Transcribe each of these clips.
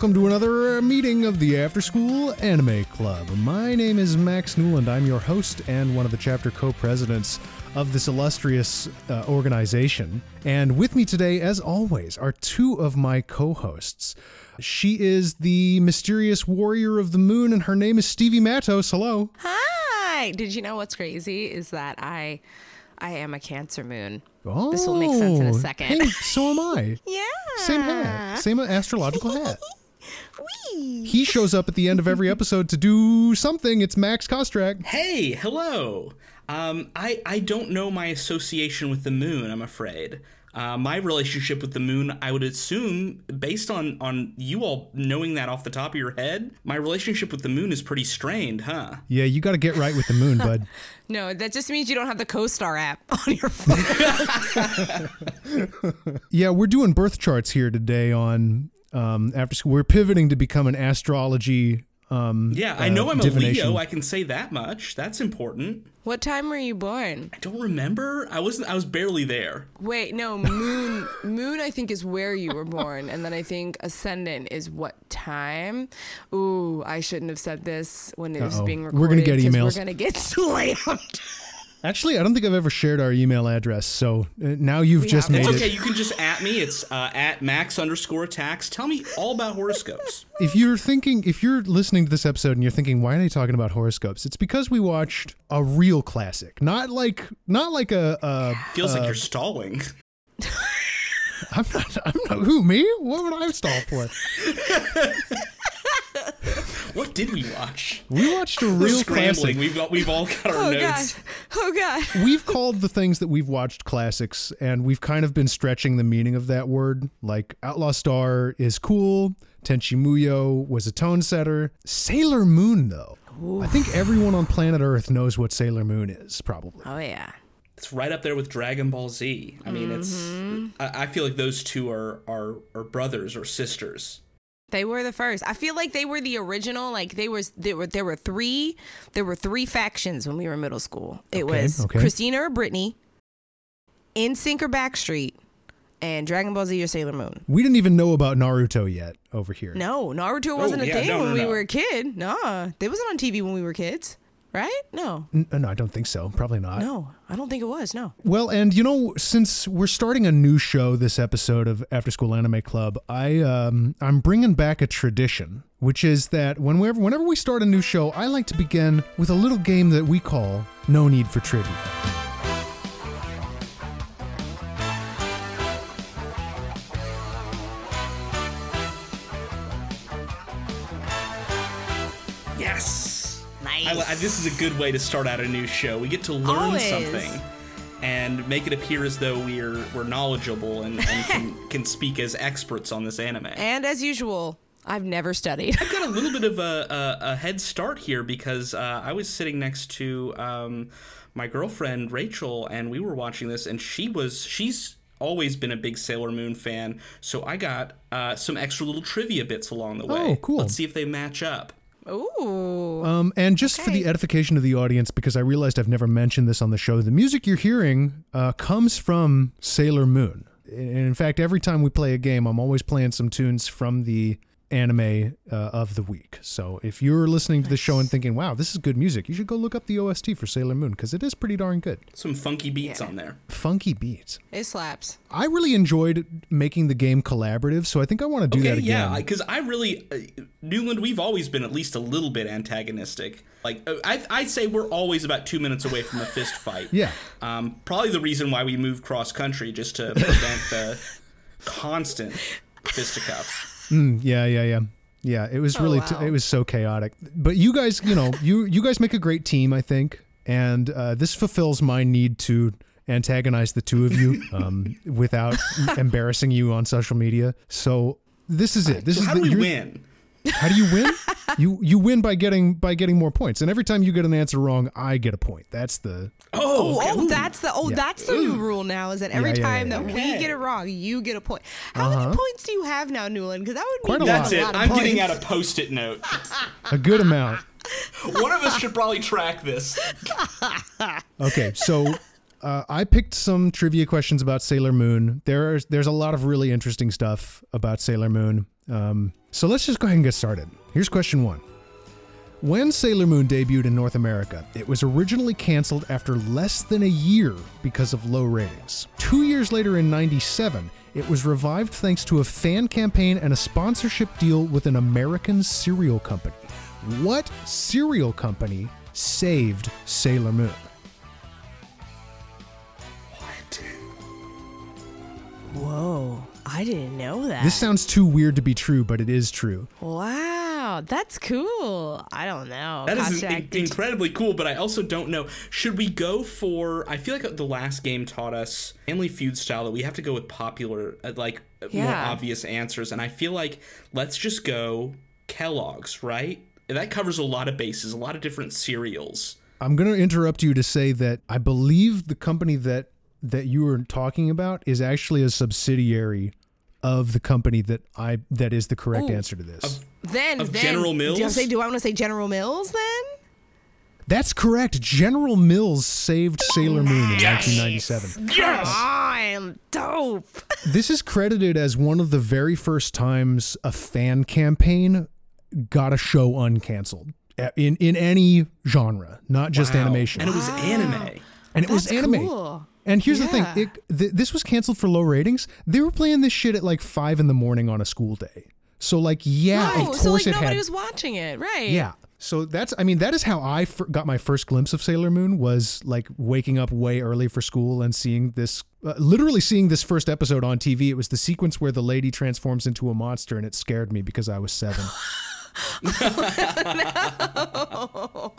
welcome to another uh, meeting of the After School Anime Club. My name is Max Newland. I'm your host and one of the chapter co presidents of this illustrious uh, organization. And with me today, as always, are two of my co hosts. She is the mysterious warrior of the moon, and her name is Stevie Mattos. Hello. Hi. Did you know what's crazy is that I I am a Cancer moon. Oh, This will make sense in a second. Hey, so am I. Yeah. Same hat, same astrological hat. Whee! He shows up at the end of every episode to do something. It's Max Kostrach. Hey, hello. Um, I I don't know my association with the moon. I'm afraid. Uh, my relationship with the moon, I would assume, based on on you all knowing that off the top of your head, my relationship with the moon is pretty strained, huh? Yeah, you got to get right with the moon, bud. No, that just means you don't have the CoStar app on your phone. Yeah, we're doing birth charts here today on um, after school. We're pivoting to become an astrology. Um, Yeah, I uh, know I'm a divination. Leo. I can say that much. That's important. what time were you born? I don't remember. I wasn't. I was barely there. Wait, no, moon moon I think is where you were born and then I think ascendant is what time? Ooh, I shouldn't have said this when it was Uh-oh. being recorded. We're gonna get emails. We're going to get slammed. Actually, I don't think I've ever shared our email address. So uh, now you've We just haven't. made It's it. okay. You can just at me. It's uh, at max underscore attacks. Tell me all about horoscopes. If you're thinking, if you're listening to this episode and you're thinking, why are they talking about horoscopes? It's because we watched a real classic, not like, not like a. a Feels like you're stalling. I'm not. I'm not. Who me? What would I stall for? What did we watch? We watched a We're real scrambling. classic. We've got we've all got our Oh god. notes. Oh god. we've called the things that we've watched classics, and we've kind of been stretching the meaning of that word. Like Outlaw Star is cool. Tenchi Muyo was a tone setter. Sailor Moon, though. I think everyone on planet Earth knows what Sailor Moon is, probably. Oh yeah. It's right up there with Dragon Ball Z. I mean, Mm-hmm. it's. I, I feel like those two are, are are brothers or sisters. They were the first. I feel like they were the original. Like they was there were there were three there were three factions when we were in middle school. It Okay, was okay. Christina or Brittany, NSYNC or Backstreet, and Dragon Ball Z or Sailor Moon. We didn't even know about Naruto yet over here. No, Naruto wasn't a Oh, yeah, thing no, when no, we were a kid. Nah, they wasn't on TV when we were kids, right? No, N- no, I don't think so. Probably not. no, I don't think it was. No. Well, and you know, since we're starting a new show this episode of After School Anime Club, I um, I'm bringing back a tradition, which is that whenever whenever we start a new show, I like to begin with a little game that we call No Need for Trivia. I, I, this is a good way to start out a new show. We get to learn Always. something and make it appear as though we're we're knowledgeable and, and can, can speak as experts on this anime. and as usual, I've never studied. I've got a little bit of a, a, a head start here because uh, I was sitting next to um, my girlfriend Rachel, and we were watching this, and she was she's always been a big Sailor Moon fan, so I got uh, some extra little trivia bits along the way. Oh, cool. Let's see if they match up. Ooh. Um, and just for the edification of the audience, because I realized I've never mentioned this on the show, the music you're hearing uh, comes from Sailor Moon. And in fact, every time we play a game, I'm always playing some tunes from the anime uh, of the week. So if you're listening to the show and thinking, wow, this is good music, you should go look up the OST for Sailor Moon because it is pretty darn good. Some funky beats Yeah. on there. Funky beats. it slaps. I really enjoyed making the game collaborative, so I think I want to do that Okay, again. yeah, because I really, uh, Newland, we've always been at least a little bit antagonistic. Like, uh, I, I'd say we're always about two minutes away from a fist fight. Yeah. Um, probably the reason why we moved cross country, just to prevent the constant fisticuffs. Mm, yeah, yeah, yeah. Yeah, it was Oh, really t- it was so chaotic. But you guys, you know, you you guys make a great team, I think, and uh, this fulfills my need to antagonize the two of you um, without embarrassing you on social media. So this is it. This So is how the, do we win? How do you win? you you win by getting by getting more points, and every time you get an answer wrong, I get a point. That's the Oh, Oh, okay. oh, Ooh. that's the oh, Yeah. that's the new rule now. Is that every Yeah, yeah, time yeah, that we get it wrong, you get a point. How Uh-huh. many points do you have now, Newland? Because that would Quite mean a lot. have That's it. lot of I'm getting out a post-it note. a good amount. One of us should probably track this. Okay, so uh, I picked some trivia questions about Sailor Moon. There's there's a lot of really interesting stuff about Sailor Moon. Um, So let's just go ahead and get started. Here's question one. When Sailor Moon debuted in North America, it was originally canceled after less than a year because of low ratings. Two years later, in 97, it was revived thanks to a fan campaign and a sponsorship deal with an American cereal company. What cereal company saved Sailor Moon? Whoa, I didn't know that. This sounds too weird to be true, but it is true. wow, that's cool. I don't know. That is Kostrach, in- did you- incredibly cool, but I also don't know. Should we go for? I feel like the last game taught us Family Feud style that we have to go with popular, uh, like uh, more obvious answers, and I feel like let's just go Kellogg's, right? That covers a lot of bases, a lot of different cereals. I'm going to interrupt you to say that I believe the company that that you were talking about is actually a subsidiary of the company that I that is the correct Ooh. answer to this. then, of then General Do I, Mills? say, do I want to say General Mills then? That's correct. General Mills saved Sailor Moon in 1997. Yes. I am dope. This is credited as one of the very first times a fan campaign got a show uncanceled in in any genre, not just Wow. animation. and it was anime. and it was anime. cool. And here's the thing: it, th- this was canceled for low ratings. They were playing this shit at like five in the morning on a school day. So like, yeah, Oh, of course so like it nobody had. was watching it, right? yeah. So that's, I mean, that is how I got my first glimpse of Sailor Moon. Was like waking up way early for school and seeing this, uh, literally seeing this first episode on TV. It was the sequence where the lady transforms into a monster, and it scared me because I was seven.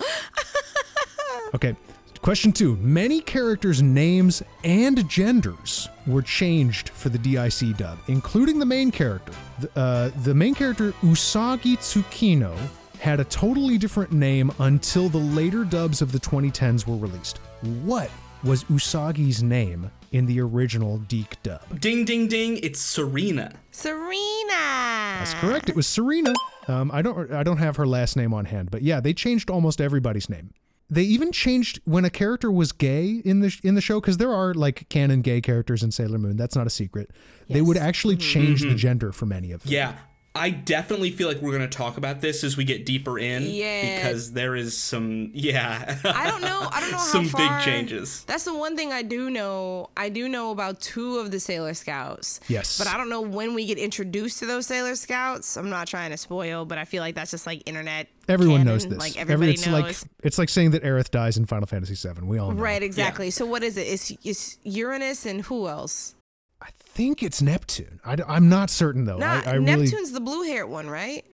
Okay. Question two. Many characters' names and genders were changed for the DIC dub, including the main character. The, uh, the main character, Usagi Tsukino, had a totally different name until the later dubs of the 2010s were released. What was Usagi's name in the original DIC dub? Ding, ding, ding! It's Serena. Serena. That's correct. It was Serena. Um, I don't I don't have her last name on hand, but yeah, they changed almost everybody's name. They even changed when a character was gay in the in the show because there are like canon gay characters in Sailor Moon. That's not a secret. They would actually mm-hmm. change the mm-hmm. gender for many of them. Yeah, I definitely feel like we're going to talk about this as we get deeper in. Yeah. Because there is some, yeah. I don't know. I don't know how some far. big changes. That's the one thing I do know. I do know about two of the Sailor Scouts. Yes. But I don't know when we get introduced to those Sailor Scouts. I'm not trying to spoil, but I feel like that's just like internet. Everyone canon. knows this. Like Every- everybody it's knows. like it's like saying that Aerith dies in Final Fantasy VII. We all know. right, exactly. So what is it? It's, it's Uranus and who else? I think it's Neptune. I, am not certain though. Not I, I really Neptune's the blue haired one, right?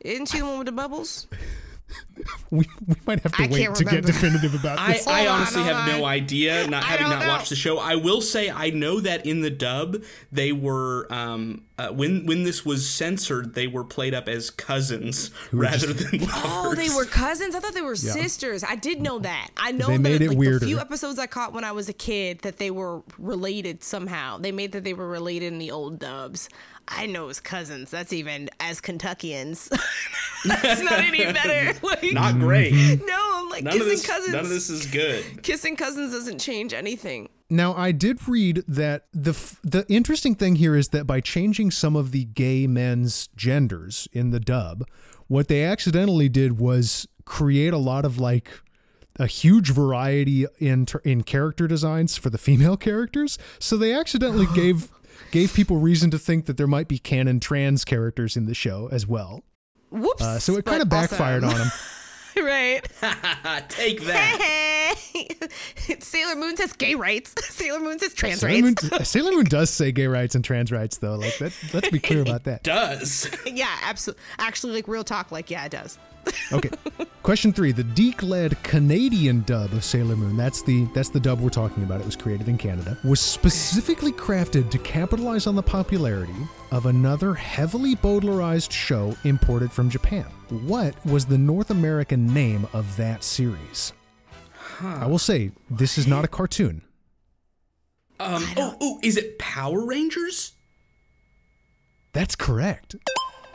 Isn't she the one with the bubbles? we, we might have to I wait to get definitive about this. I Hold on, honestly hold have no idea, not having don't know. watched the show. I will say I know that in the dub they were um, uh, when when this was censored, they were played up as cousins rather than lovers. Oh, they were cousins. I thought they were sisters. I did know that. I know They that made it like weirder. the few episodes I caught when I was a kid that they were related somehow. They made that they were related in the old dubs. I know it was cousins. That's even as Kentuckians. That's not any better. Like, not great. no, I'm like None kissing this, cousins. none of this is good. Kissing cousins doesn't change anything. Now, I did read that the f- the interesting thing here is that by changing some of the gay men's genders in the dub, what they accidentally did was create a lot of like a huge variety in ter- in character designs for the female characters. So they accidentally gave gave people reason to think that there might be canon trans characters in the show as well. Whoops. Uh, so it kind of backfired awesome. on them. right. Take that. Sailor Moon says gay rights. Sailor Moon says trans Sailor Moon, rights. Sailor Moon does say gay rights and trans rights though. Like that. Let's be clear about that. Does yeah, absolutely. Actually, like real talk, like yeah, it does. Okay. Question three: The DIC-led Canadian dub of Sailor Moon. That's the that's the dub we're talking about. It was created in Canada. Was specifically crafted to capitalize on the popularity of another heavily bowdlerized show imported from Japan. What was the North American name of that series? I will say this is not a cartoon. um oh, oh is it Power Rangers? That's correct.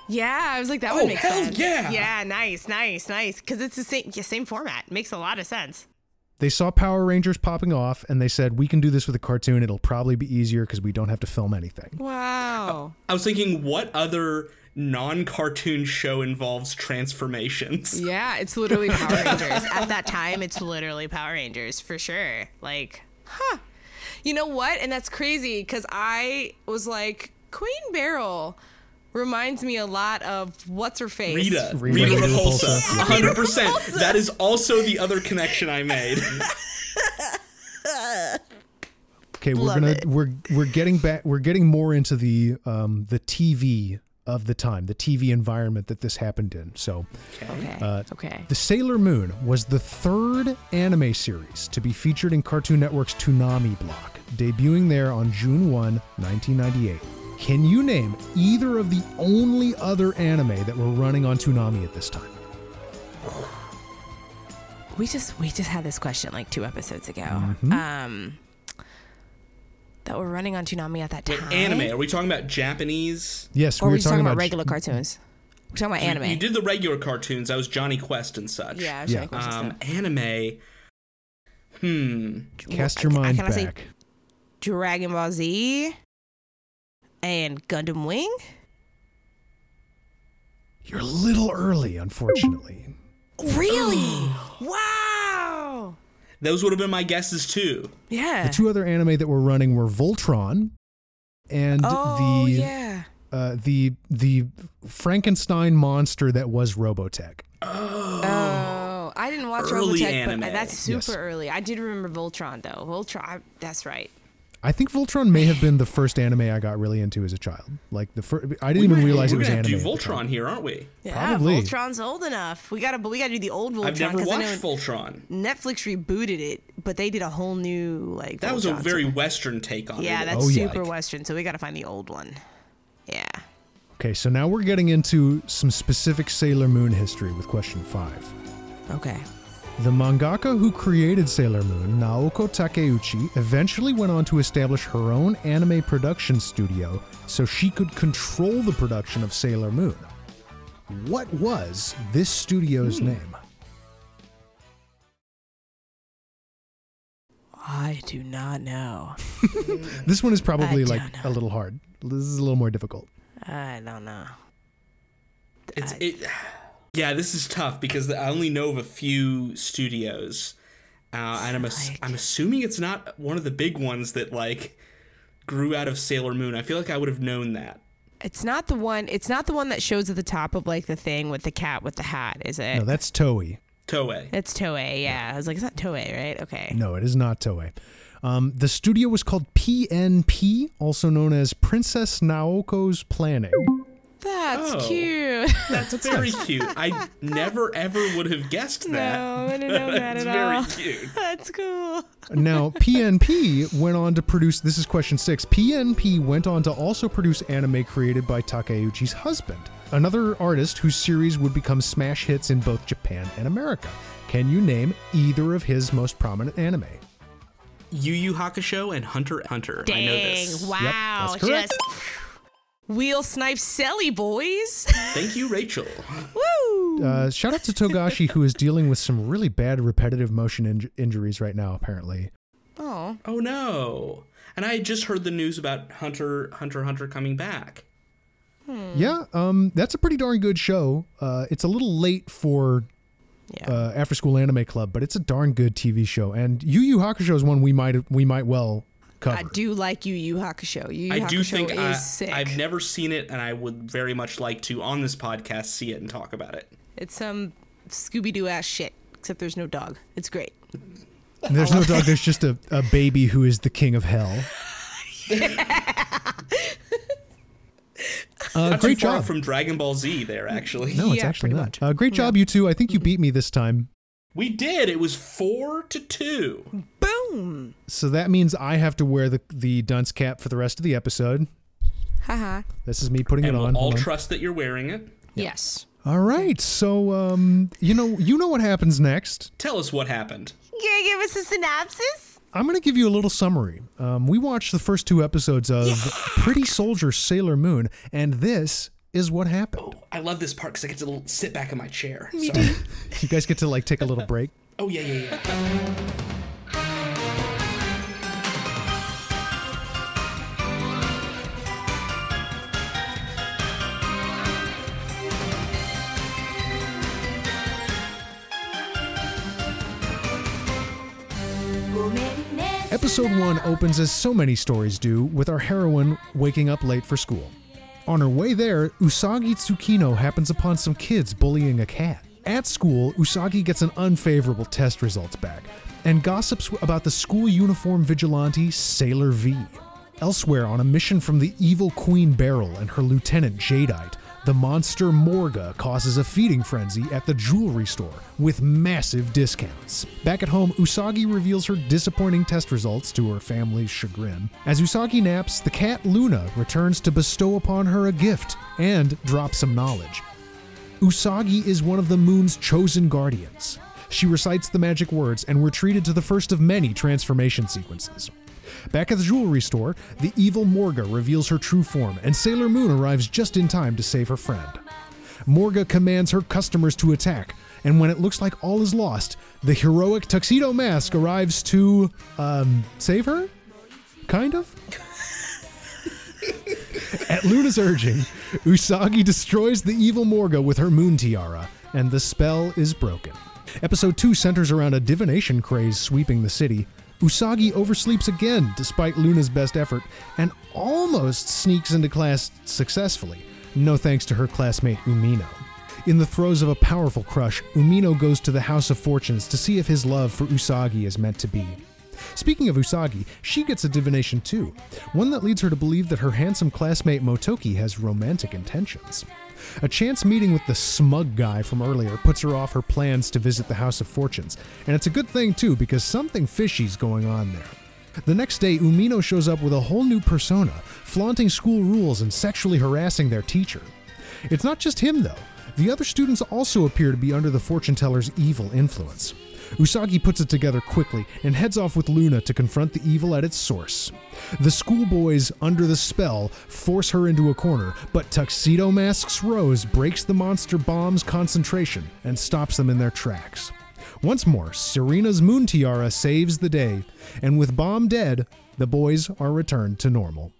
Yeah, I was like that Oh, would make sense. hell sense. yeah. Yeah, nice, nice, nice. Because it's the same, yeah, same format. Makes a lot of sense. they saw Power Rangers popping off and they said, we can do this with a cartoon. It'll probably be easier because we don't have to film anything. Wow. I was thinking, what other non-cartoon show involves transformations? Yeah, it's literally Power Rangers. At that time, it's literally Power Rangers for sure. Like, huh. You know what? And that's crazy because I was like, Queen Beryl reminds me a lot of what's her face? Rita, Rita Rita, Rita Repulsa, Repulsa. hundred percent. That is also the other connection I made. Okay, we're Love gonna it. we're we're getting back we're getting more into the um the TV of the time, the TV environment that this happened in. So Okay. Uh, okay. The Sailor Moon was the third anime series to be featured in Cartoon Network's Toonami block, debuting there on June 1, 1998. Can you name either of the only other anime that were running on Toonami at this time? We just we just had this question like two episodes ago. Mm-hmm. Um, that were running on Toonami at that Wait, time. anime? Are we talking about Japanese? Yes, Or we were were we talking about, about regular cartoons? We're talking about anime. You did the regular cartoons. I was Jonny Quest and such. yeah, I was Yeah. trying Um, anime. Hmm. Cast your Can I- mind can I say back. Dragon Ball Z and Gundam Wing. You're a little early, unfortunately. Really? wow. Those would have been my guesses too. Yeah. The two other anime that were running were Voltron and oh the yeah. uh, the the Frankenstein monster that was Robotech. Oh, I didn't watch Early Robotech, anime. but that's super Yes. early. I did remember Voltron though. Voltron, I, that's right. I think Voltron may have been the first anime I got really into as a child. Like the first, I didn't We even might- realize it we're was gonna have anime. to do at the time. Voltron here, aren't we? Yeah, Probably. Voltron's old enough. We gotta, but we gotta do the old Voltron. I've never 'cause I know watched Voltron. Netflix rebooted it, but they did a whole new like. That was a Voltron. very Western take on Yeah, it. that's Oh, yeah. That's super Western. So we gotta find the old one. Yeah. Okay, so now we're getting into some specific Sailor Moon history with question five. Okay. The mangaka who created Sailor Moon, Naoko Takeuchi, eventually went on to establish her own anime production studio so she could control the production of Sailor Moon. What was this studio's Hmm. name? I do not know. This one is probably I like a little hard. This is a little more difficult. I don't know. It's I- it. Yeah, this is tough because I only know of a few studios, uh, and I'm ass- I'm assuming it's not one of the big ones that like grew out of Sailor Moon. I feel like I would have known that. It's not the one. It's not the one that shows at the top of like the thing with the cat with the hat, is it? No, that's Toei. Toei. it's Toei. Yeah, I was like, it's not Toei, right? Okay. No, it is not Toei. Um, the studio was called PNP, also known as Princess Naoko's Planning. That's Oh. cute. That's very cute. I never ever would have guessed that. no, I didn't know that it's at very cute. That's cool. Now, PNP went on to produce. This is question six. PNP went on to also produce anime created by Takeuchi's husband, another artist whose series would become smash hits in both Japan and America. Can you name either of his most prominent anime? Yu Yu Hakusho and Hunter x Hunter. I know Dang! this. Wow. that's correct. Just wheel snipe Selly boys. Thank you, Rachel. Woo! Uh, shout out to Togashi, who is dealing with some really bad repetitive motion inj- injuries right now, apparently. oh. Oh no! And I just heard the news about Hunter Hunter Hunter coming back. Yeah, um, that's a pretty darn good show. Uh, it's a little late for Yeah. uh, After School Anime Club, but it's a darn good TV show. And Yu Yu Hakusho is one we might we might well cover. I do like Yu Yu Hakusho. Yu Yu I Hakusho do think is I, sick. I've never seen it, and I would very much like to on this podcast see it and talk about it. It's some Scooby Doo ass shit, except there's no dog. It's great. There's no dog. There's just a, a baby who is the king of hell. Uh, Not great too far job. from Dragon Ball Z there, actually. no, it's Yeah, actually pretty not. much. Uh, great job, you two. I think you beat me this time. We did. It was four to two. Boom. So that means I have to wear the the dunce cap for the rest of the episode. Haha. This is me putting And it we'll on. all Hold on. trust that you're wearing it. Yes. All right. So um, you know you know what happens next. Tell us what happened. Can you gonna give us a synopsis? I'm going to give you a little summary. Um, we watched the first two episodes of Pretty Soldier Sailor Moon, and this is what happened. Oh, I love this part because I get to sit back in my chair. Sorry. You guys get to like take a little break. Oh yeah, yeah, yeah. Episode 1 opens as so many stories do, with our heroine waking up late for school. On her way there, Usagi Tsukino happens upon some kids bullying a cat. At school, Usagi gets an unfavorable test results back and gossips about the school uniform vigilante Sailor V. Elsewhere, on a mission from the evil Queen Beryl and her lieutenant Jadeite, the monster Morga causes a feeding frenzy at the jewelry store with massive discounts. Back at home, Usagi reveals her disappointing test results to her family's chagrin. As Usagi naps, the cat Luna returns to bestow upon her a gift and drop some knowledge. Usagi is one of the moon's chosen guardians. She recites the magic words, and we're treated to the first of many transformation sequences. Back at the jewelry store, the evil Morga reveals her true form, and Sailor Moon arrives just in time to save her friend. Morga commands her customers to attack, and when it looks like all is lost, the heroic Tuxedo Mask arrives to, um, save her? Kind of? At Luna's urging, Usagi destroys the evil Morga with her moon tiara, and the spell is broken. Episode 2 centers around a divination craze sweeping the city. Usagi oversleeps again despite Luna's best effort and almost sneaks into class successfully, no thanks to her classmate Umino. In the throes of a powerful crush, Umino goes to the House of Fortunes to see if his love for Usagi is meant to be. Speaking of Usagi, she gets a divination too, one that leads her to believe that her handsome classmate Motoki has romantic intentions. A chance meeting with the smug guy from earlier puts her off her plans to visit the House of Fortunes, and it's a good thing too because something fishy's going on there. The next day, Umino shows up with a whole new persona, flaunting school rules and sexually harassing their teacher. It's not just him though. The other students also appear to be under the fortune teller's evil influence. Usagi puts it together quickly and heads off with Luna to confront the evil at its source. The schoolboys, under the spell, force her into a corner, but Tuxedo Mask's Rose breaks the monster bomb's concentration and stops them in their tracks. Once more, Serena's moon tiara saves the day, and with Bomb dead, the boys are returned to normal.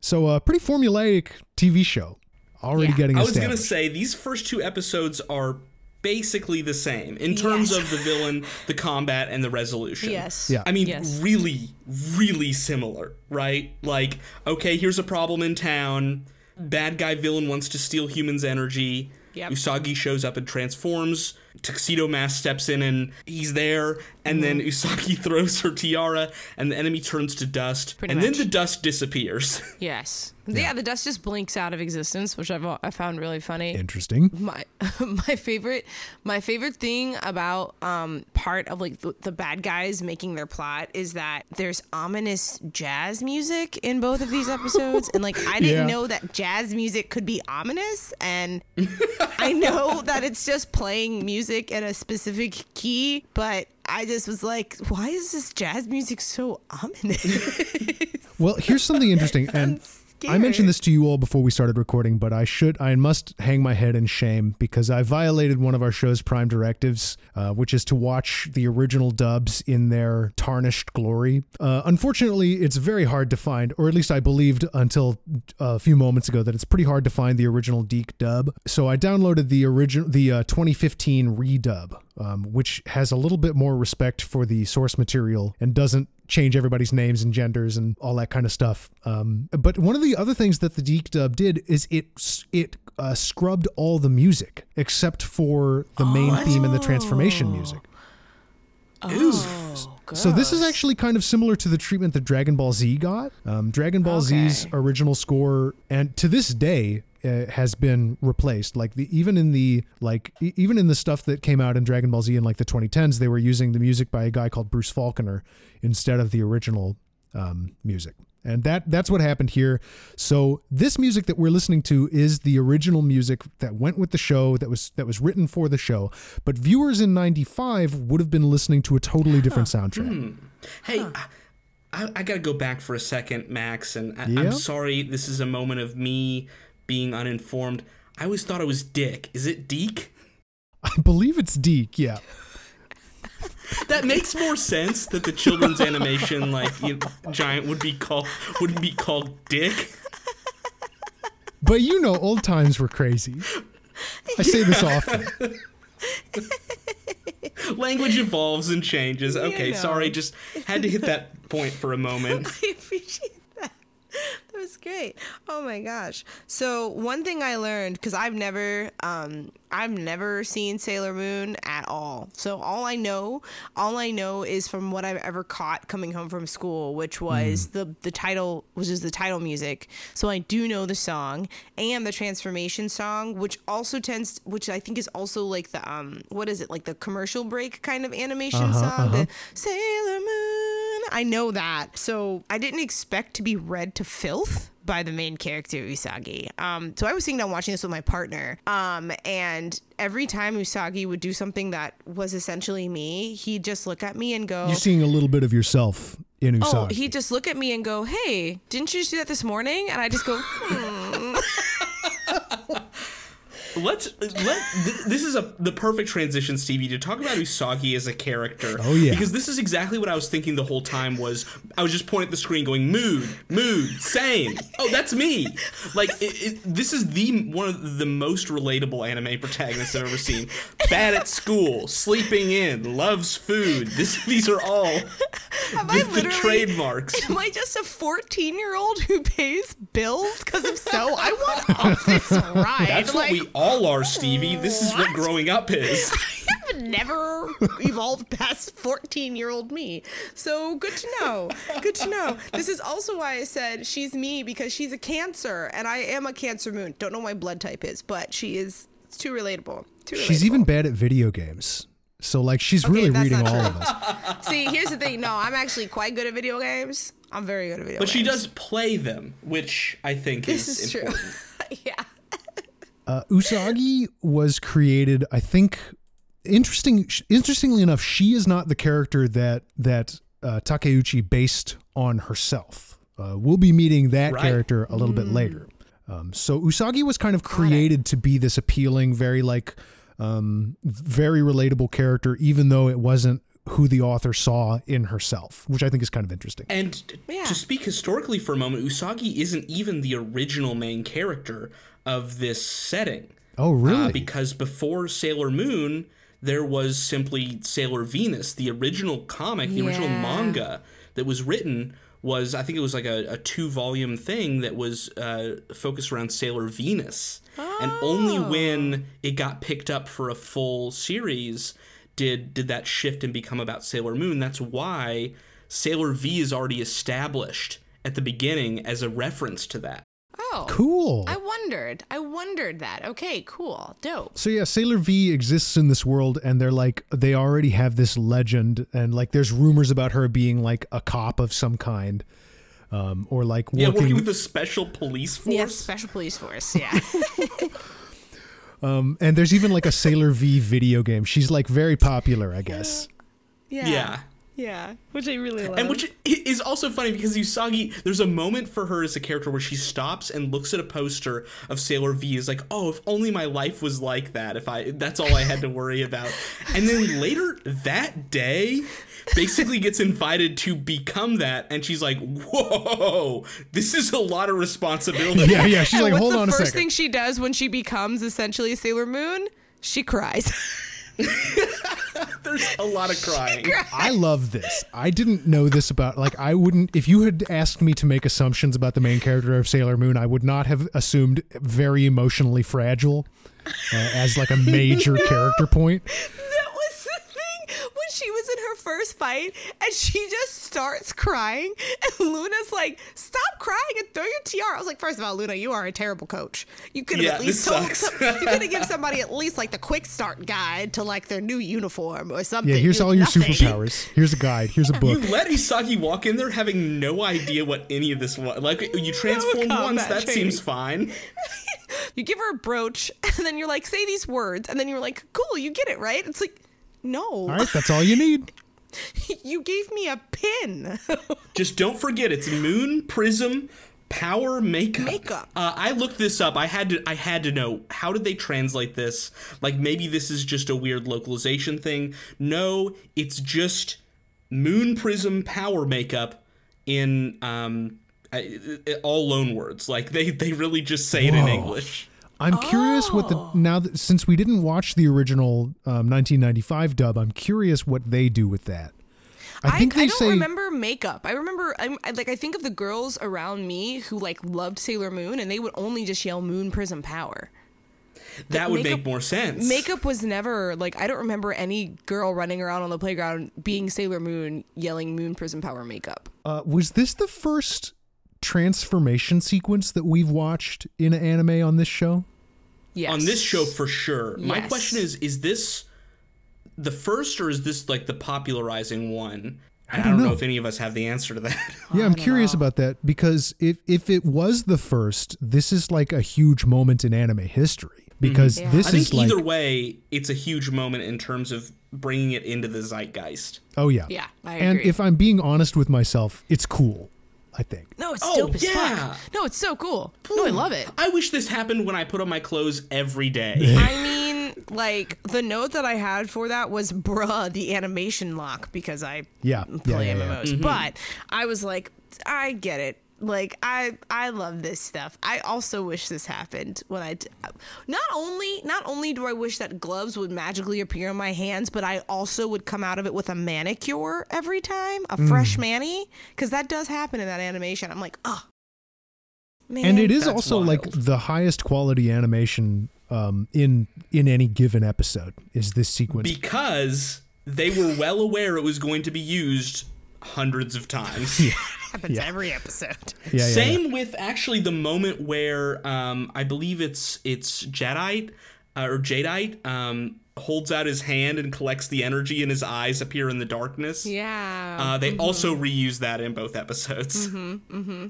So, a pretty formulaic TV show. Already Yeah. getting I was gonna say these first two episodes are basically the same in terms Yes. of the villain, the combat, and the resolution. Yes. Yeah. I mean, Yes. really, really similar, right? Like, okay, here's a problem in town. Bad guy villain wants to steal humans' energy. Yep. Usagi shows up and transforms. Tuxedo Mask steps in and he's there. And then Mm-hmm. Usagi throws her tiara, and the enemy turns to dust. Pretty and much. then the dust disappears. Yes. Yeah. the dust just blinks out of existence, which I've I found really funny. Interesting. my my favorite my favorite thing about um part of like the, the bad guys making their plot is that there's ominous jazz music in both of these episodes and like I didn't Yeah. know that jazz music could be ominous and I know that it's just playing music in a specific key but I just was like why is this jazz music so ominous Well, here's something interesting, and I mentioned this to you all before we started recording, but I should, I must hang my head in shame because I violated one of our show's prime directives, uh, which is to watch the original dubs in their tarnished glory. Uh, unfortunately, it's very hard to find, or at least I believed until a few moments ago that it's pretty hard to find the original DIC dub. So I downloaded the original, the uh, 2015 redub, um, which has a little bit more respect for the source material and doesn't change everybody's names and genders and all that kind of stuff. Um, but one of the other things that the DIC dub did is it it uh, scrubbed all the music except for the main theme and the transformation music. oh, So this is actually kind of similar to the treatment that Dragon Ball Z got. Um, Dragon Ball Z's original score, and to this day, uh, has been replaced. Like the even in the like e- even in the stuff that came out in Dragon Ball Z in like the 2010s, they were using the music by a guy called Bruce Faulconer instead of the original um, music. And that that's what happened here. So this music that we're listening to is the original music that went with the show that was that was written for the show. But viewers in 95 would have been listening to a totally different soundtrack. Hey, I, I gotta go back for a second, Max, and I, Yeah? I'm sorry. This is a moment of me being uninformed. I always thought it was Dick. Is it Deek? I believe it's Deek, yeah. that makes more sense that the children's animation like you know, giant would be called would be called Dick. But you know, old times were crazy. I say this often. Language evolves and changes. Okay, know. sorry, just had to hit that point for a moment. I appreciate that. That was great. Oh my gosh. So one thing I learned because I've never, um, I've never seen Sailor Moon at all. So all I know, all I know is from what I've ever caught coming home from school, which was the the title, which is the title music. So I do know the song and the transformation song, which also tends, which I think is also like the um, what is it like the commercial break kind of animation song, the Sailor Moon. I know that. So I didn't expect to be read to filth by the main character Usagi. Um, so I was sitting down watching this with my partner. Um, and every time Usagi would do something that was essentially me, he'd just look at me and go, You're seeing a little bit of yourself in Usagi. "Oh." He'd just look at me and go, "Hey, didn't you just do that this morning?" And I just go, hmm. Let's let th- this is a the perfect transition, Stevie, to talk about Usagi as a character. Oh, yeah. because this is exactly what I was thinking the whole time. Was I was just pointing at the screen, going mood, mood, same. Oh, that's me. Like it, it, this is the one of the most relatable anime protagonists I've ever seen. Bad at school, sleeping in, loves food. This these are all Have the, I the trademarks. Am I just a 14 year old who pays bills? Because if so, I want off this ride. That's what like, we all are, Stevie. This is what What? growing up is. I have never evolved past 14 year old me. So good to know. Good to know. This is also why I said she's me because she's a cancer and I am a cancer moon. Don't know what my blood type is, but she is it's too relatable. Too She's even bad at video games. So like she's Okay, really reading all true. of us. See, here's the thing. No, I'm actually quite good at video games. I'm very good at video But games. she does play them, which I think This is, is true. important. yeah. Uh, Usagi was created, I think. Interesting. Interestingly enough, she is not the character that that uh, Takeuchi based on herself. Uh, we'll be meeting that Right. character a little bit later. Um, so Usagi was kind of created to be this appealing, very like, um, very relatable character, even though it wasn't who the author saw in herself, which I think is kind of interesting. And Yeah. to speak historically for a moment, Usagi isn't even the original main character of this setting. Oh, really? Uh, because before Sailor Moon, there was simply Sailor Venus. The original comic, the original manga that was written was, I think it was like a, a two volume thing that was uh, focused around Sailor Venus. And only Oh. when it got picked up for a full series did did that shift and become about Sailor Moon. That's why Sailor V is already established at the beginning as a reference to that. Cool. I wondered. I wondered that. Okay, cool. Dope. So yeah, Sailor V exists in this world, and they're like they already have this legend, and like there's rumors about her being like a cop of some kind, um, or like Yeah, working. working with the special police force. Yeah, special police force. Yeah. um, and there's even like a Sailor V video game. She's like very popular, I guess. yeah. Yeah. Yeah. Yeah, which I really love. And which is also funny because Usagi, there's a moment for her as a character where she stops and looks at a poster of Sailor V. Is like, oh, if only my life was like that. If I, that's all I had to worry about. And then later that day, basically gets invited to become that, and she's like, whoa, this is a lot of responsibility. Yeah, yeah. She's And like, hold on a first thing she does when she becomes essentially Sailor Moon? She cries. There's a lot of crying. I love this. I didn't know this about like I wouldn't if you had asked me to make assumptions about the main character of Sailor Moon, I would not have assumed very emotionally fragile uh, as like a major character point. that was the thing when she was in her first fight and she just starts crying and Luna's like, "Stop crying and throw your TR. I was like, first of all, Luna, you are a terrible coach. You could have Yeah, at least told some, you could have given somebody at least like the quick start guide to like their new uniform or something. Yeah, here's You- all your nothing. superpowers. Here's a guide. Here's a book. You let Usagi walk in there having no idea what any of this was. Like, you transformed once, that training. seems fine. You give her a brooch and then you're like, "Say these words," and then you're like, "Cool, you get it right." It's like, no, All right, that's all you need. you gave me a pin. Just don't forget it's Moon, Prism, Power makeup. Makeup. Uh, I looked this up. I had to. I had to know how did they translate this. Like maybe this is just a weird localization thing. No, it's just moon prism power makeup in um I- I- all loan words. Like they they really just say it in English. I'm curious what the Oh. now that since we didn't watch the original um, 1995 dub, I'm curious what they do with that. I think they don't say remember makeup. I remember, I'm, I, like, I think of the girls around me who like loved Sailor Moon, and they would only just yell "Moon Prism Power." That would makeup- make more sense. Makeup was never like I don't remember any girl running around on the playground being Sailor Moon yelling "Moon Prism Power" makeup. uh, was this the first transformation sequence that we've watched in anime on this show? Yes. on this show for sure. My question is: Is this the first, or is this like the popularizing one? I don't don't know. know. if any of us have the answer to that. Yeah, I'm curious about that because if if it was the first, this is like a huge moment in anime history mm-hmm. because Yeah. this I think is like either way, it's a huge moment in terms of bringing it into the zeitgeist. oh yeah Yeah, I and agree. if I'm being honest with myself, it's cool. I think. No, it's Oh, dope as yeah. fuck. No, it's so cool. No, I love it. I wish this happened when I put on my clothes every day. I mean, like the note that I had for that was "bruh" the animation lock because I Yeah, play yeah, yeah, yeah. MMOs. Mm-hmm. But I was like, I get it. Like I I love this stuff. I also wish this happened when I not only not only do I wish that gloves would magically appear on my hands, but I also would come out of it with a manicure every time, a Mm. fresh mani, because that does happen in that animation. I'm like, oh. Man. And it is That's also like the highest quality animation um, in in any given episode is this sequence. because they were well aware it was going to be used hundreds of times. happens every episode. yeah, yeah, Same yeah. with actually the moment where um, I believe it's it's Jedi uh, or Jadeite um, holds out his hand and collects the energy, and his eyes appear in the darkness. Yeah. Uh, they also reuse that in both episodes.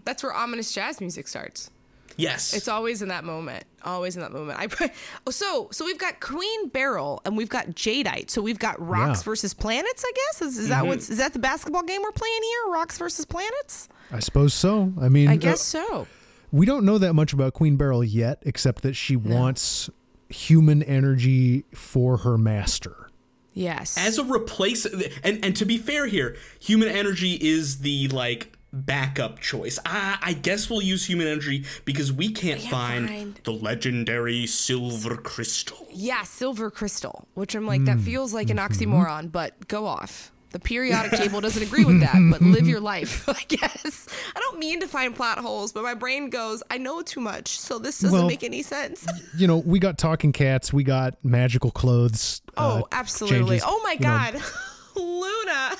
That's where ominous jazz music starts. Yes, It's always in that moment. Always in that moment. I pray. Oh, so so we've got Queen Beryl and we've got Jadeite. So we've got rocks Yeah. versus planets. I guess is, is that what's is that the basketball game we're playing here? Rocks versus planets. I suppose so. I mean, I uh, guess so. we don't know that much about Queen Beryl yet, except that she wants human energy for her master. Yes. as a replace, and and to be fair here, human energy is the like backup choice. I, I guess we'll use human energy because we can't, find, find- the legendary silver crystal. yeah, silver crystal, which I'm like that feels like an oxymoron, but go off. The periodic table doesn't agree with that, but live your life, I guess. I don't mean to find plot holes, but my brain goes, I know too much, so this doesn't Well, make any sense. You know, we got talking cats, we got magical clothes. uh, Oh, absolutely. changes, oh my you know. god. Luna.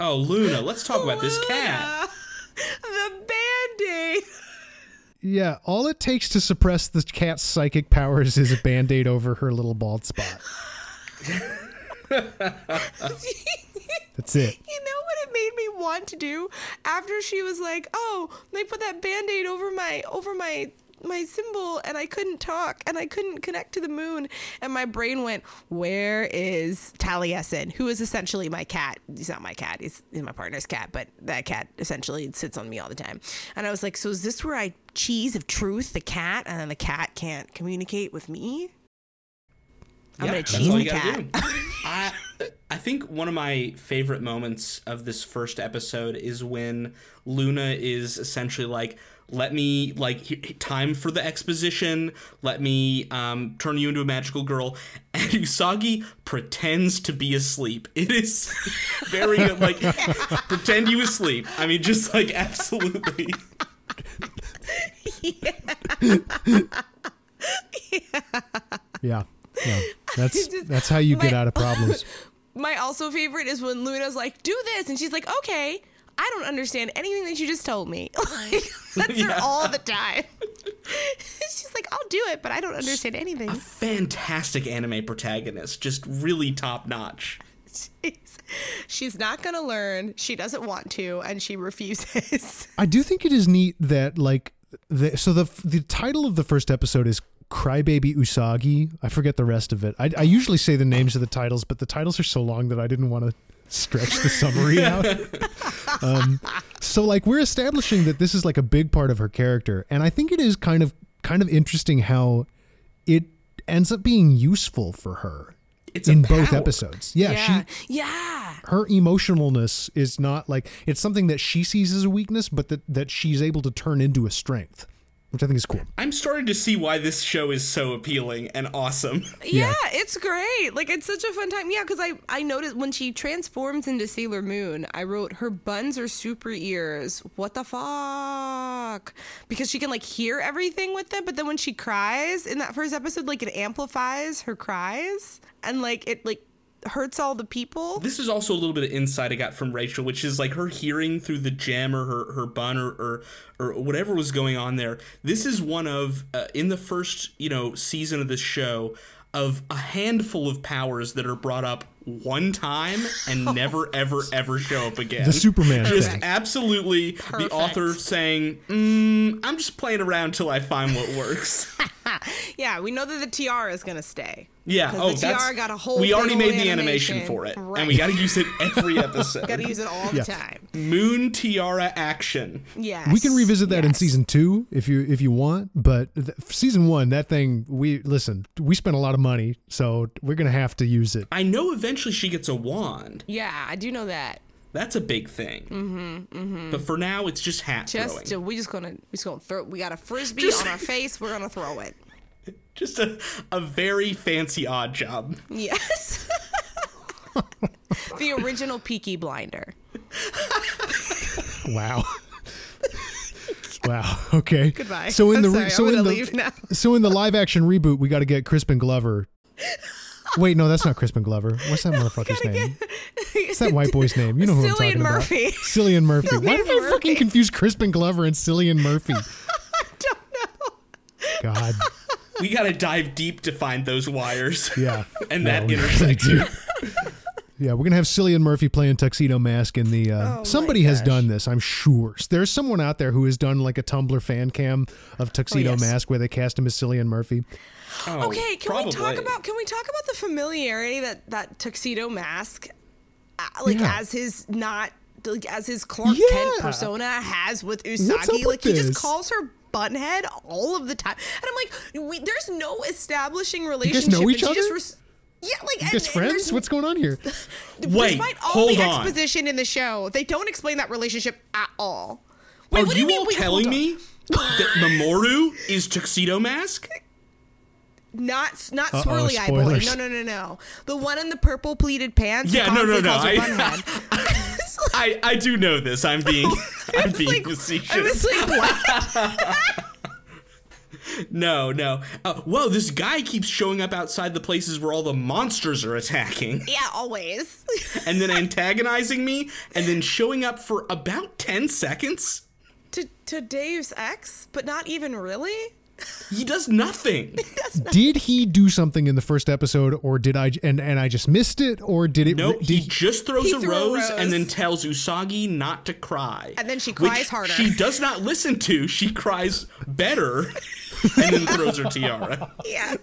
Oh, Luna, let's talk about this cat. The band-aid. Yeah, all it takes to suppress the cat's psychic powers is a band aid over her little bald spot. That's it. You know what it made me want to do after she was like, "Oh, they put that band-aid over my over my my symbol and I couldn't talk and I couldn't connect to the moon." And my brain went, "Where is Taliesin, who is essentially my cat? He's not my cat. He's, he's my partner's cat, but that cat essentially sits on me all the time." And I was like, "So is this where I cheese of truth the cat and then the cat can't communicate with me?" I'm Yeah, gonna cheese the cat. I I think one of my favorite moments of this first episode is when Luna is essentially like, "Let me like he- he- time for the exposition. Let me um, turn you into a magical girl." And Usagi pretends to be asleep. It is very like pretend you asleep. I mean, just like absolutely. Yeah. Yeah. That's that's how you get out of problems. My also favorite is when Luna's like, "Do this," and she's like, "Okay." I don't understand anything that you just told me. Like that's her all the time. she's like, "I'll do it, but I don't understand anything." A Fantastic anime protagonist, just really top notch. She's, she's not gonna learn. She doesn't want to, and she refuses. I do think it is neat that like the so the the title of the first episode is Crybaby Usagi. I forget the rest of it. I, I usually say the names of the titles, but the titles are so long that I didn't want to stretch the summary out. Um, so like we're establishing that this is like a big part of her character, and I think it is kind of kind of interesting how it ends up being useful for her It's in both episodes. Yeah, Yeah. she yeah. her emotionalness is not like it's something that she sees as a weakness, but that that she's able to turn into a strength, which I think is cool. I'm starting to see why this show is so appealing and awesome. Yeah, it's great. Like it's such a fun time. Yeah, because I I noticed when she transforms into Sailor Moon, I wrote her buns are super ears. What the fuck? Because she can like hear everything with them, but then when she cries in that first episode, like it amplifies her cries and like it like hurts all the people. This is also a little bit of insight I got from Rachel, which is like her hearing through the gem or her, her bun or, or or whatever was going on there. This is one of uh, in the first you know season of this show of a handful of powers that are brought up one time and never ever ever show up again. The Superman just thing. absolutely the author saying, mm, "I'm just playing around till I find what works." Yeah, we know that the tiara is gonna stay. Yeah. Oh, the tiara that's, got a whole We already old made the animation, animation. for it, and we got to use it every episode. Gotta use it all Yeah. the time. Moon tiara action. Yeah. We can revisit that in season two if you if you want. But th- season one, that thing we listen. We spent a lot of money, so we're gonna have to use it. I know eventually she gets a wand. Yeah, I do know that. That's a big thing. Mm-hmm, mm-hmm. But for now, it's just hat Just throwing. we just gonna we just gonna throw. We got a frisbee Just- on our face. We're gonna throw it. Just a, a very fancy odd job. Yes. the original Peaky Blinder. Wow. wow. Okay. Goodbye. So in I'm the sorry, so I'm in the leave now. so in the live action reboot, we got to get Crispin Glover. Wait, no, that's not Crispin Glover. What's that motherfucker's name? What's that white boy's name? You know who I'm Cillian talking Murphy. about. Cillian Murphy. Why did I fucking confuse Crispin Glover and Cillian Murphy? I don't know. God. We got to dive deep to find those wires. Yeah. And Yeah, that we intersection. Yeah, we're gonna have Cillian Murphy playing Tuxedo Mask in the. Uh, Oh somebody has done this, I'm sure. There's someone out there who has done like a Tumblr fan cam of Tuxedo Oh, yes. Mask where they cast him as Cillian Murphy. Oh, Okay, can we talk about can we talk about the familiarity that that tuxedo mask, uh, like Yeah. as his not like as his Clark Yeah. Kent persona has with Usagi? with Like he this? just calls her butthead all of the time, and I'm like, we, there's no establishing relationship. know each she just other? res- yeah, like You guys and friends? there's- What's going on here? Wait, despite all hold the on. exposition in the show, they don't explain that relationship at all. Wait, Are do you all Wait, telling me that Mamoru is Tuxedo Mask? Not not Uh-oh, swirly eye boy. No, no, no, no. The one in the purple pleated pants. Yeah, no, no, no, I- like- I, I do know this. I'm being I'm being like- facetious. I was like, what? No, no. Uh, whoa, this guy keeps showing up outside the places where all the monsters are attacking yeah, always. and then antagonizing me and then showing up for about 10 seconds. to to Deus Ex, but not even really. He does nothing. did he do something in the first episode, or did I and and I just missed it, or did it? No, did he just throws He a threw a rose, rose. and then tells Usagi not to cry. And then she which cries harder. She does not listen to. She cries better and then throws her tiara. Yeah.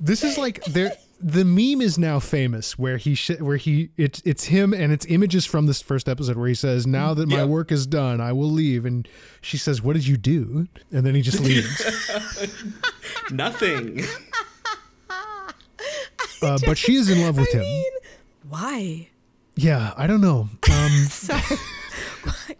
This is like there. The meme is now famous, where he sh- where he it's it's him and it's images from this first episode where he says, "Now that my Yeah. work is done, I will leave." And she says, "What did you do?" And then he just leaves. Nothing. uh, but she is in love with I him. mean, why? Yeah, I don't know. Um,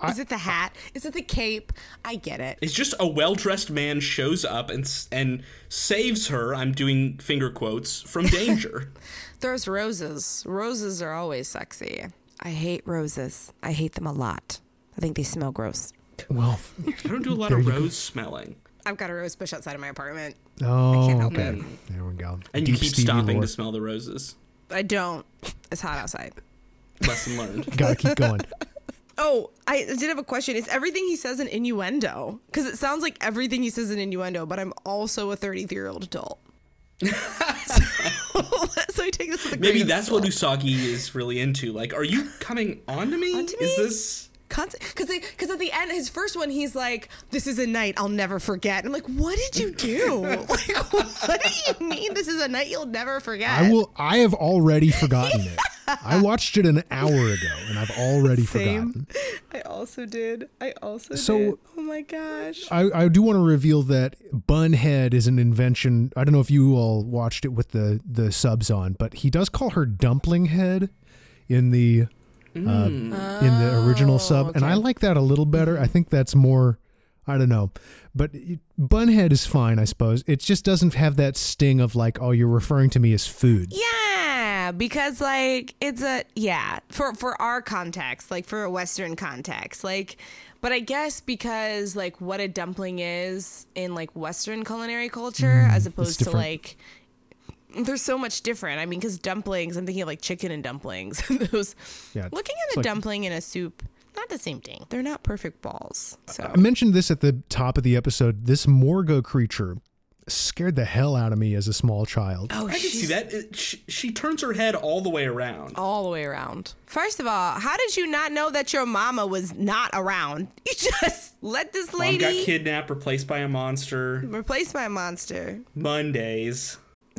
So, is it the hat? Is it the cape? I get it. It's just a well-dressed man shows up and and saves her. I'm doing finger quotes from danger. Throws roses. Roses are always sexy. I hate roses. I hate them a lot. I think they smell gross. well, I don't do a lot of you go. rose smelling, I've got a rose bush outside of my apartment. oh, I can't help okay. it. There we go. and you keep Stevie stopping lore. to smell the roses. I don't. It's hot outside. Lesson learned. Gotta keep going. Oh, I did have a question. Is everything he says an innuendo? Because it sounds like everything he says an innuendo, but I'm also a 33 year old adult. so, so I take this with a Maybe grain of that's what. Usagi is really into. Like, are you coming on to me? Onto Is this? because because at the end his first one he's like this is a night I'll never forget. I'm like what did you do? like what do you mean this is a night you'll never forget? I will. I have already forgotten it. I watched it an hour ago and I've already Same. forgotten. I also did. I also So- did. Oh my gosh. I, I do want to reveal that Bunhead is an invention. I don't know if you all watched it with the, the subs on, but he does call her Dumpling Head in the uh, in the original sub, and I like that a little better. I think that's more. I don't know, but it, Bunhead is fine, I suppose. It just doesn't have that sting of like, oh, you're referring to me as food. Yeah, because like it's a yeah for for our context, like for a Western context, like. But I guess because like what a dumpling is in like Western culinary culture, mm-hmm. as opposed to like there's so much different. I mean, because dumplings, I'm thinking of like chicken and dumplings. Those Yeah, looking at a like- dumpling in a soup, not the same thing. They're not perfect balls. So I mentioned this at the top of the episode. This Morgo creature scared the hell out of me as a small child. oh, I can see that. It, she, she turns her head all the way around. all the way around. First of all, how did you not know that your mama was not around? You just let this lady Mom lady got kidnapped, replaced by a monster. Replaced by a monster. Mondays.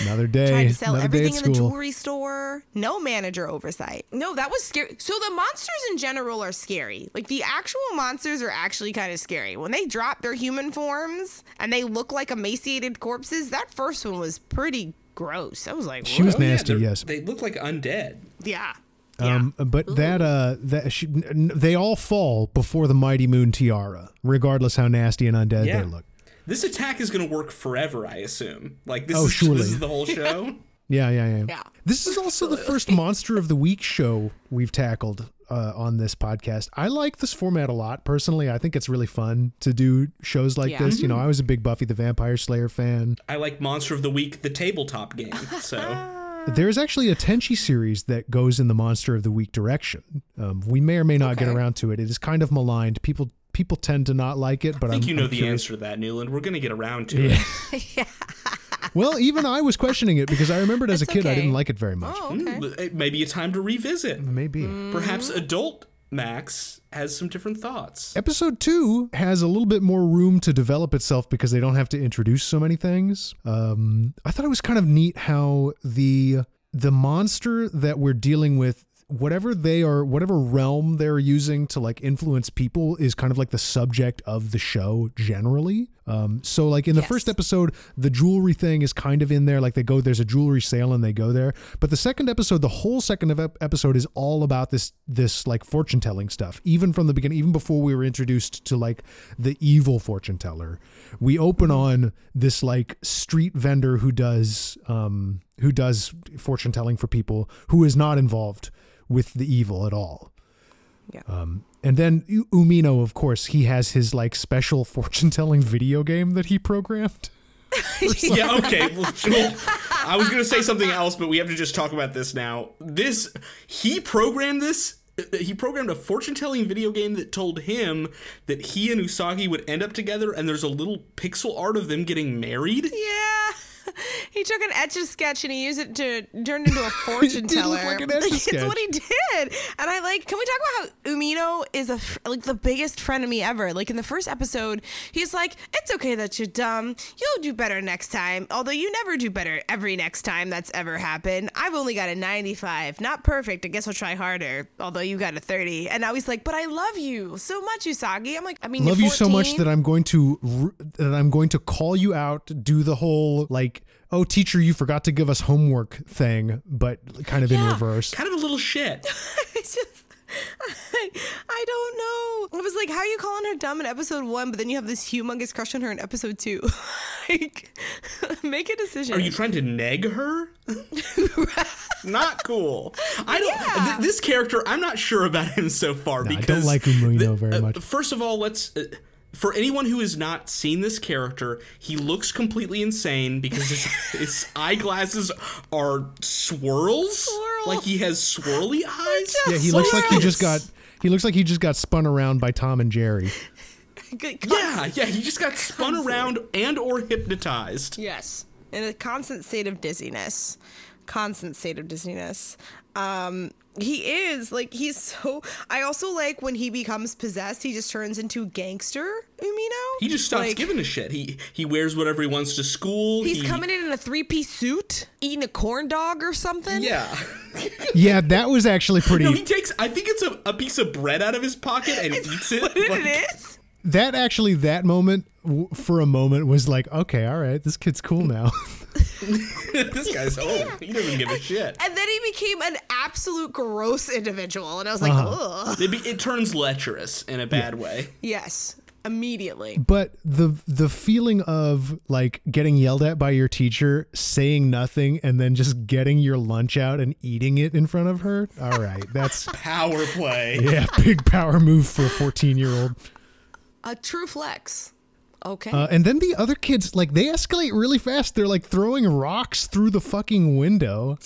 Another day, Tried to sell another everything at in the jewelry store. No manager oversight. No, that was scary. So the monsters in general are scary. Like the actual monsters are actually kind of scary. When they drop their human forms and they look like emaciated corpses, that first one was pretty gross. I was like, She was "Whoa." Oh, yeah, nasty. yes. They look like undead. yeah. Um, but that uh, that she, they all fall before the mighty moon tiara, regardless how nasty and undead Yeah. they look. This attack is going to work forever, I assume. Like this Oh, is surely. this is the whole show. Yeah, yeah, yeah. Yeah. This is also the first monster of the week show we've tackled uh, on this podcast. I like this format a lot personally. I think it's really fun to do shows like Yeah. this. You know, I was a big Buffy the Vampire Slayer fan. I like Monster of the Week, the tabletop game. So There's actually a Tenchi series that goes in the Monster of the Week direction. Um, we may or may not get around to it. It is kind of maligned. People people tend to not like it, but I think I'm, you know I'm the curious. answer to that, Newland. We're going to get around to it. Well, even I was questioning it because I remembered as a It's kid I didn't like it very much. Oh, okay. Mm, it may be a time to revisit. Maybe. Perhaps adult Max has some different thoughts. Episode two has a little bit more room to develop itself because they don't have to introduce so many things. Um, I thought it was kind of neat how the the monster that we're dealing with, whatever they are, whatever realm they're using to like influence people, is kind of like the subject of the show generally. Um, so like in the Yes. first episode, the jewelry thing is kind of in there. Like they go, there's a jewelry sale and they go there. But the second episode, the whole second episode is all about this this like fortune telling stuff. Even from the beginning, even before we were introduced to like the evil fortune teller, we open on this like street vendor who does um who does fortune telling for people who is not involved with the evil at all. Yeah. Um, and then U- Umino, of course, he has his like special fortune telling video game that he programmed. yeah, okay. Well, well, I was going to say something else, but we have to just talk about this now. This he programmed this uh, he programmed a fortune telling video game that told him that he and Usagi would end up together and there's a little pixel art of them getting married. Yeah. He took an etch a sketch and he used it to turn into a fortune teller. like. It's what he did. And I like, can we talk about how Umino is a like the biggest frenemy ever? Like in the first episode, he's like, "It's okay that you're dumb. You'll do better next time. Although you never do better every next time that's ever happened. I've only got a 95. Not perfect. I guess I'll try harder. Although you got a 30." And now he's like, "But I love you so much, Usagi." I'm like, "I mean, Love you so much that I'm going to r- that I'm going to call you out, to do the whole like, oh teacher, you forgot to give us homework thing, but kind of in reverse. Kind of a little shit. It's just, I, I don't know. I was like, how are you calling her dumb in episode one, but then you have this humongous crush on her in episode two? like, make a decision. Are you trying to neg her? not cool. I don't. Yeah. th- this character, I'm not sure about him so far I because I don't like Umino very uh, much. First of all, let's. Uh, for anyone who has not seen this character, he looks completely insane because his, his eyeglasses are swirls. Swirls. Like he has swirly eyes. Yeah, he looks like he just got he looks like he just got spun around by Tom and Jerry. Yeah, yeah, he just got spun around and or hypnotized. Yes. In a constant state of dizziness. constant state of dizziness. Um, he is like he's so. I also like when he becomes possessed, he just turns into gangster Umino. He just stops Like, giving a shit. He he wears whatever he wants to school. He's he, coming in in a three piece suit, eating a corn dog or something. Yeah. Yeah, that was actually pretty. No, he takes. I think it's a, a piece of bread out of his pocket and eats it. What like- it is? That actually, that moment for a moment was like, okay, all right, this kid's cool now. this guy's old. He doesn't even give a shit. And then he became an absolute gross individual, and I was like, Uh-huh. ugh. It, be, it turns lecherous in a bad way. Yes, immediately. but the the feeling of like getting yelled at by your teacher, saying nothing, and then just getting your lunch out and eating it in front of her. All right, that's Power play. yeah, big power move for a fourteen year old. A true flex. Okay. Uh, and then the other kids, like they escalate really fast. They're like throwing rocks through the fucking window.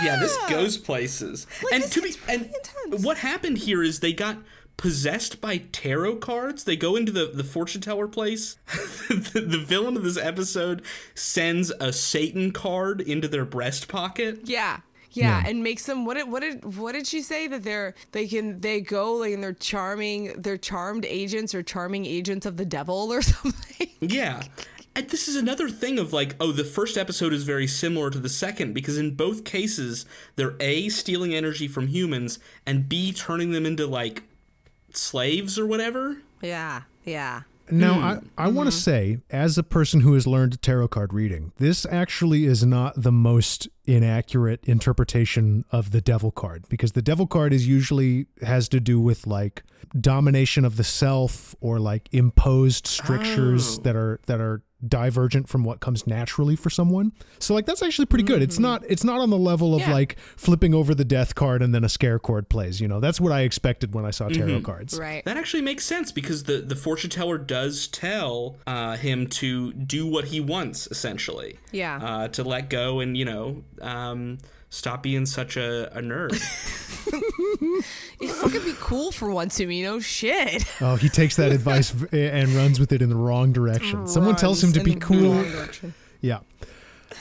Yeah, Yeah, this goes places. and to be gets and intense. what happened here is they got possessed by tarot cards. They go into the the fortune teller place. the, the villain of this episode sends a Satan card into their breast pocket. yeah. Yeah, and makes them what did what did what did she say that they're they can they go like and they're charming they're charmed agents or charming agents of the devil or something. Yeah. And this is another thing of like, oh, the first episode is very similar to the second because in both cases, they're A, stealing energy from humans, and B, turning them into like slaves or whatever. yeah, yeah. Now, Hmm. I, I want Mm-hmm. to say, as a person who has learned tarot card reading, this actually is not the most inaccurate interpretation of the devil card because the devil card is usually has to do with like domination of the self or like imposed strictures Oh. that are that are divergent from what comes naturally for someone. So like that's actually pretty good. It's not it's not on the level of Mm-hmm. Yeah. like flipping over the death card and then a scare chord plays, you know. That's what I expected when I saw tarot Mm-hmm. cards. Right. That actually makes sense because the, the fortune teller does tell uh, him to do what he wants, essentially. Yeah. Uh, to let go and, you know, um, stop being such a, a nerd. It fucking be cool for once, Umino. Shit. Oh, he takes that advice and runs with it in the wrong direction. Someone tells him to be cool. Yeah.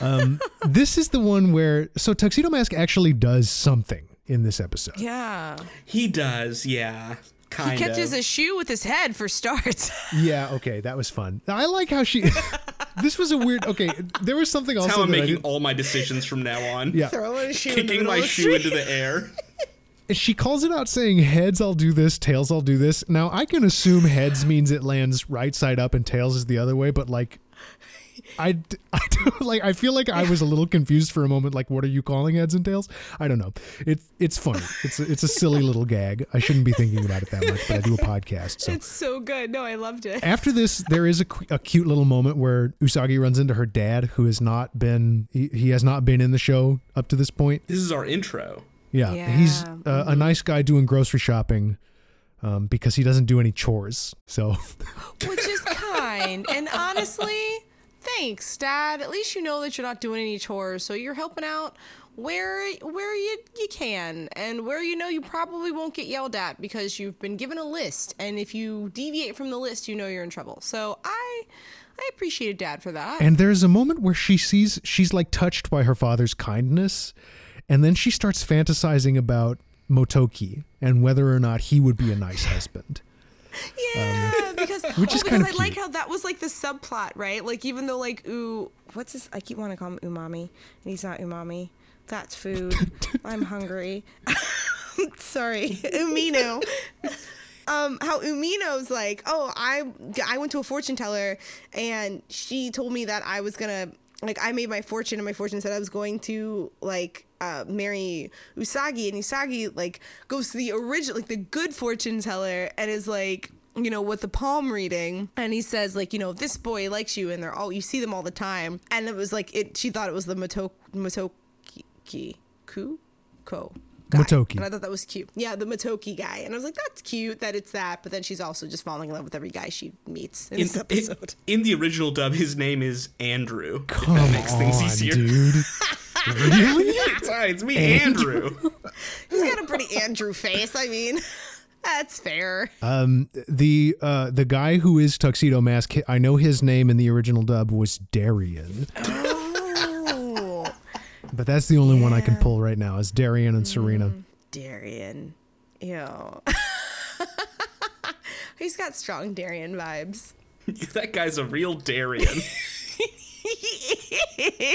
Um, this is the one where so Tuxedo Mask actually does something in this episode. Yeah. he does, yeah. Kind He catches of. a shoe with his head for starts. Yeah, okay, that was fun. I like how she. this was a weird. Okay, there was something That's also how I'm making all my decisions from now on. Yeah, Throwing a shoe Kicking my shoe street. into the air. she calls it out saying heads I'll do this, tails I'll do this. Now I can assume heads means it lands right side up and tails is the other way, but like. I, d- I don't like I feel like I was a little confused for a moment like what are you calling heads and tails? I don't know. It's it's funny. It's a, it's a silly little gag. I shouldn't be thinking about it that much, but I do a podcast. So It's so good. No, I loved it. after this there is a, a cute little moment where Usagi runs into her dad who has not been he, he has not been in the show up to this point. This is our intro. Yeah, he's Yeah, uh, a nice guy doing grocery shopping um, because he doesn't do any chores. So Which is kind. And honestly, thanks, Dad. At least you know that you're not doing any chores, so you're helping out where where you you can and where you know you probably won't get yelled at because you've been given a list and if you deviate from the list you know you're in trouble so i i appreciated dad for that And there's a moment where she sees she's like touched by her father's kindness, and then she starts fantasizing about Motoki and whether or not he would be a nice husband. Yeah, because um, which oh, is kind of I like how that was like the subplot, right? Like even though like ooh, what's this? I keep wanting to call him umami, and he's not umami. That's food. I'm hungry. Sorry, umino. Um, how Umino's like, oh, I I went to a fortune teller and she told me that I was gonna like I made my fortune and my fortune said I was going to like uh, marry Usagi and Usagi like goes to the original like the good fortune teller and is like you know with the palm reading and he says like you know this boy likes you and they're all you see them all the time and it was like it she thought it was the Moto Motoki ku ko guy. Motoki. and I thought that was cute yeah the Motoki guy and I was like that's cute that it's that but then she's also just falling in love with every guy she meets in, In, this episode in, in the original dub, his name is Andrew. Come that makes things on, easier. dude. really? It's, it's me, Andrew. he's got a pretty Andrew face I mean that's fair Um, the uh, the guy who is Tuxedo Mask, I know his name in the original dub was Darien. oh But that's the only one I can pull right now is Darien and Serena. Darien. Ew. He's got strong Darien vibes. that guy's a real Darien. he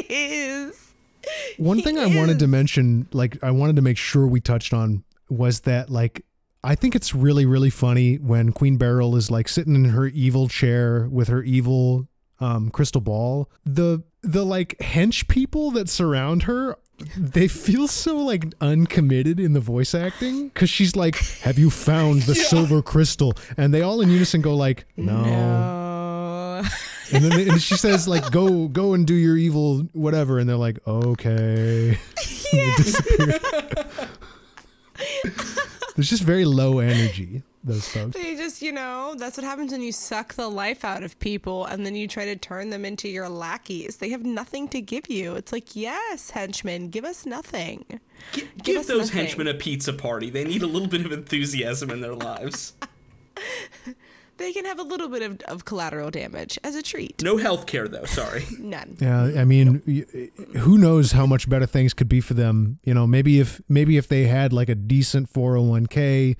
is. One thing I wanted to mention, like I wanted to make sure we touched on, was that like I think it's really really funny when Queen Beryl is like sitting in her evil chair with her evil um, crystal ball. The the like hench people that surround her. They feel so like uncommitted in the voice acting because she's like, "Have you found the silver crystal?" And they all in unison go like, "No." Oh. And then they, and she says like, "Go go and do your evil whatever," and they're like, "Okay." They disappear. There's just very low energy. Those folks. They just, you know, that's what happens when you suck the life out of people and then you try to turn them into your lackeys. They have nothing to give you. It's like, yes, henchmen, give us nothing. Gi- give us those nothing. henchmen a pizza party. They need a little bit of enthusiasm in their lives. They can have a little bit of, of collateral damage as a treat. No health care, though. Sorry. None. Yeah, I mean, y- who knows how much better things could be for them? You know, maybe if maybe if they had like a decent 401k,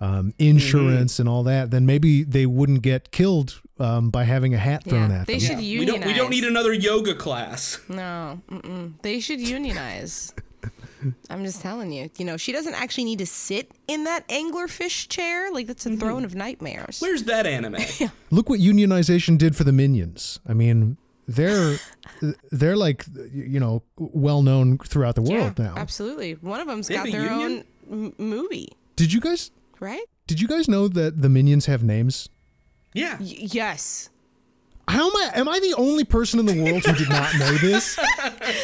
um, insurance, and all that, then maybe they wouldn't get killed um, by having a hat thrown Yeah, at they them. They should we unionize. don't. We don't need another yoga class. No, mm-mm. they should unionize. I'm just telling you. You know, she doesn't actually need to sit in that anglerfish chair. Like that's a Mm-hmm. throne of nightmares. Where's that anime? Look what unionization did for the minions. I mean, they're they're like you know well known throughout the yeah, world now. absolutely. One of them's They got their union? own m- movie, Did you guys right? did you guys know that the minions have names? Yeah. Y- yes. How am I am I the only person in the world who did not know this?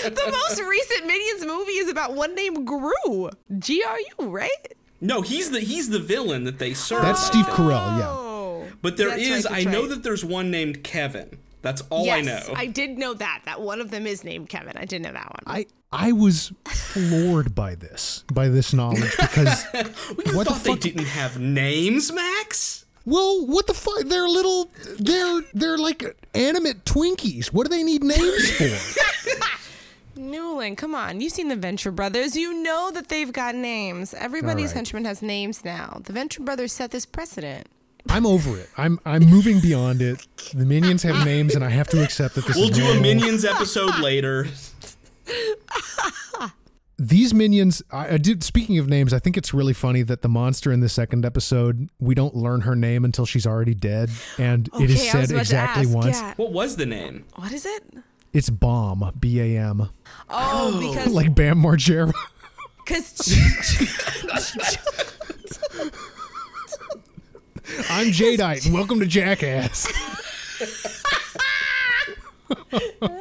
The most recent Minions movie is about one named Gru. G R U, right? No, he's the he's the villain that they serve. That's Steve think. Carell, yeah. Oh. But there That's is. right, that's I know right. that there's one named Kevin. That's all yes, I know. I did know that. That one of them is named Kevin. I didn't know that one. I I was floored by this by this knowledge because we what the thought they didn't have names, Max. Well what the fuck they're little they're they're like animate Twinkies. What do they need names for? Newland, come on. You've seen the Venture Brothers. You know that they've got names. Everybody's right. henchman has names now. The Venture Brothers set this precedent. I'm over it. I'm I'm moving beyond it. The minions have names and I have to accept that this We'll is do a normal. Minions episode later. these minions I, I did speaking of names i think it's really funny that the monster in the second episode we don't learn her name until she's already dead and it is Okay, I was said exactly ask, once yeah. What was the name? What is it? it's bomb b-a-m oh, oh, because like bam margera because i'm jadeite welcome to jackass no.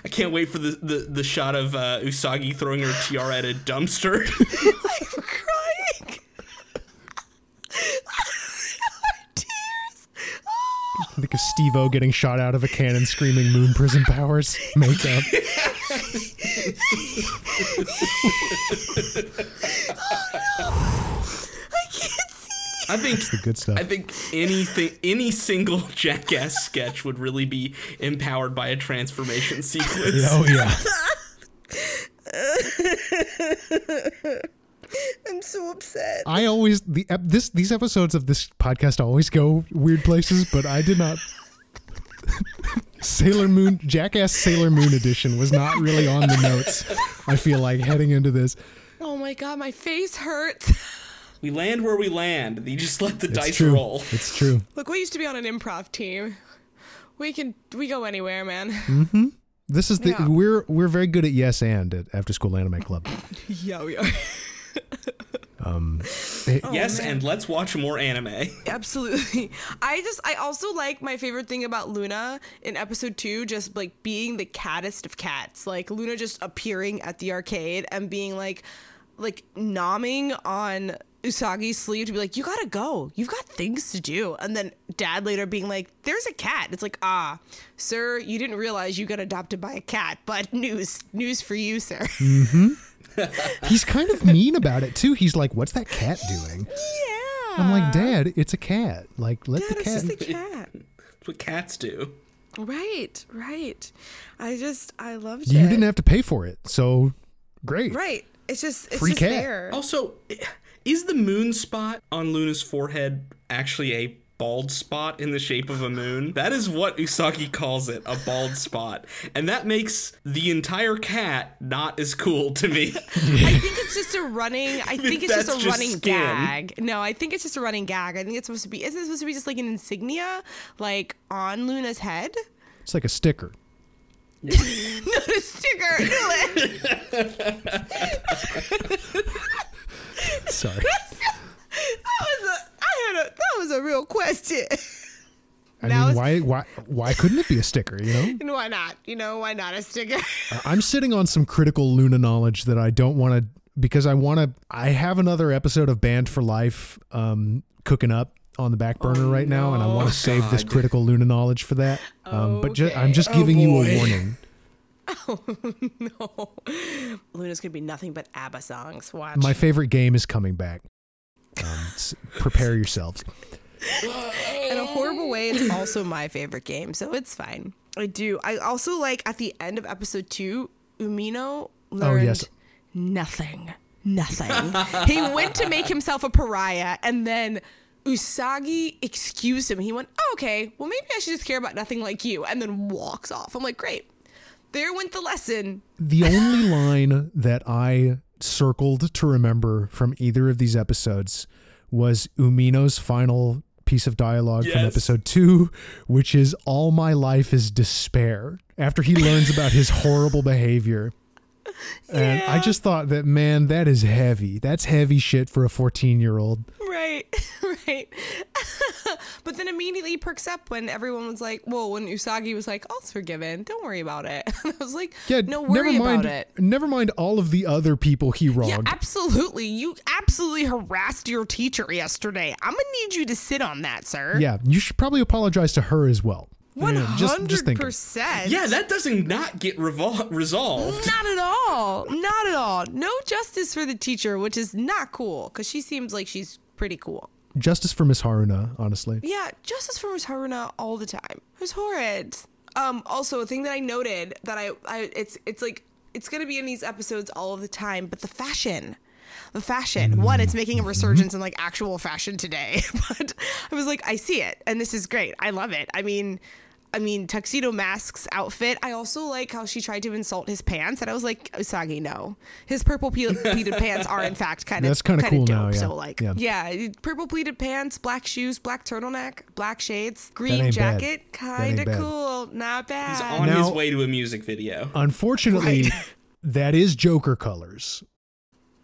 I can't wait for the the, the shot of uh, Usagi throwing her tiara at a dumpster. I'm crying. Tears. Oh. I think of steve o getting shot out of a cannon screaming moon prism powers makeup I can't see. I think the good stuff I think anything any single jackass sketch would really be empowered by a transformation sequence. oh yeah I'm so upset. i always the ep- this these episodes of this podcast always go weird places but i did not Sailor Moon, Jackass Sailor Moon edition was not really on the notes. I feel like heading into this. Oh my god, my face hurts. We land where we land. You just let the It's dice true. roll. It's true. Look, we used to be on an improv team. We can we go anywhere, man. Mm-hmm. This is the Yeah. we're we're very good at yes and at After School Anime Club. yeah, we are. yes, man. and let's watch more anime. Absolutely. I just I also like my favorite thing about Luna in episode 2 just like being the cattest of cats. Like Luna just appearing at the arcade and being like like nomming on Usagi's sleeve to be like, "You got to go. You've got things to do." And then dad later being like, "There's a cat." It's like, "Ah, sir, you didn't realize you got adopted by a cat, but news news for you, sir." He's kind of mean about it too. He's like, "What's that cat doing?" yeah. I'm like, "Dad, it's a cat. Like, let Dad, the it's cat." just a cat. what cats do. Right, right. I just I loved You it. didn't have to pay for it, so great. Right. It's just it's Free just cat. there. Also, is the moon spot on Luna's forehead actually a bald spot in the shape of a moon? That is what Usagi calls it, a bald spot. And that makes the entire cat not as cool to me. I think it's just a running. I think it's just a just running skin. gag. No, I think it's just a running gag. I think it's supposed to be. Isn't it supposed to be just like an insignia, like on Luna's head? It's like a sticker. Not a sticker. Sorry. that was a. I had a. That was a real question. I Now mean, why why why couldn't it be a sticker, you know? And why not? You know, why not a sticker? I'm sitting on some critical Luna knowledge that I don't want to because I want to. I have another episode of Band for Life um, cooking up on the back burner right now, and I want to save this critical Luna knowledge for that. Um, but ju- I'm Okay. just Oh, giving you a boy. Warning. no. Luna's gonna be nothing but ABBA songs. Watch. My favorite game is coming back. Um, prepare yourselves. in a horrible way, it's also my favorite game, so it's fine. I do. I also like at the end of episode two, Umino learned yes. nothing. Nothing. he went to make himself a pariah, and then Usagi excused him. He went, oh, "Okay, well maybe I should just care about nothing like you," and then walks off. I'm like, "Great." There went the lesson. The only line that I circled to remember from either of these episodes was Umino's final piece of dialogue from episode two, which is All my life is despair. After he learns about his horrible behavior. And I just thought that, man, that is heavy. That's heavy shit for a 14 year old. Right, right. but then immediately perks up when everyone was like, "Well," when Usagi was like, "All's forgiven. Don't worry about it." I was like, Yeah, no worry never mind, about it." Never mind all of the other people he wronged. Yeah, absolutely. You absolutely harassed your teacher yesterday. I'm gonna need you to sit on that, sir. Yeah, you should probably apologize to her as well. One Yeah, just- just hundred thinking. percent. Yeah, that doesn't not get revol- resolved. Not at all. Not at all. No justice for the teacher, which is not cool because she seems like she's pretty cool. Justice for Miss Haruna, honestly. Yeah, justice for Miss Haruna all the time. It was horrid. Um, also a thing that I noted that I, I it's it's like it's gonna be in these episodes all of the time, but the fashion. The fashion. One, it's making a mm-hmm. resurgence in like actual fashion today. but I was like, I see it, and this is great. I love it. I mean I mean, Tuxedo Mask's outfit. I also like how she tried to insult his pants, and I was like, uh, Usagi, no. His purple pe- pleated pants are in fact kind of That's kinda cool dope. now, yeah. So like, Yeah. yeah, purple pleated pants, black shoes, black turtleneck, black shades, green jacket, kind of cool, not He's bad. on his way to a music video. Unfortunately, Right. that is Joker colors.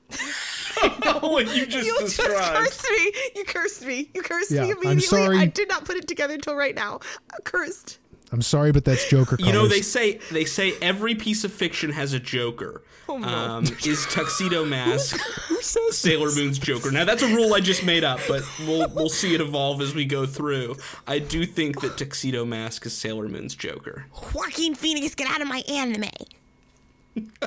what you just you just cursed me. You cursed me. You cursed Yeah, me I'm immediately. sorry. I did not put it together until right now. I'm cursed. I'm sorry, but that's Joker colors. You know they say they say every piece of fiction has a Joker. Oh, no. um, is Tuxedo Mask Who says Sailor Moon's Joker? Now that's a rule I just made up, but we'll we'll see it evolve as we go through. I do think that Tuxedo Mask is Sailor Moon's Joker. Joaquin Phoenix, get out of my anime.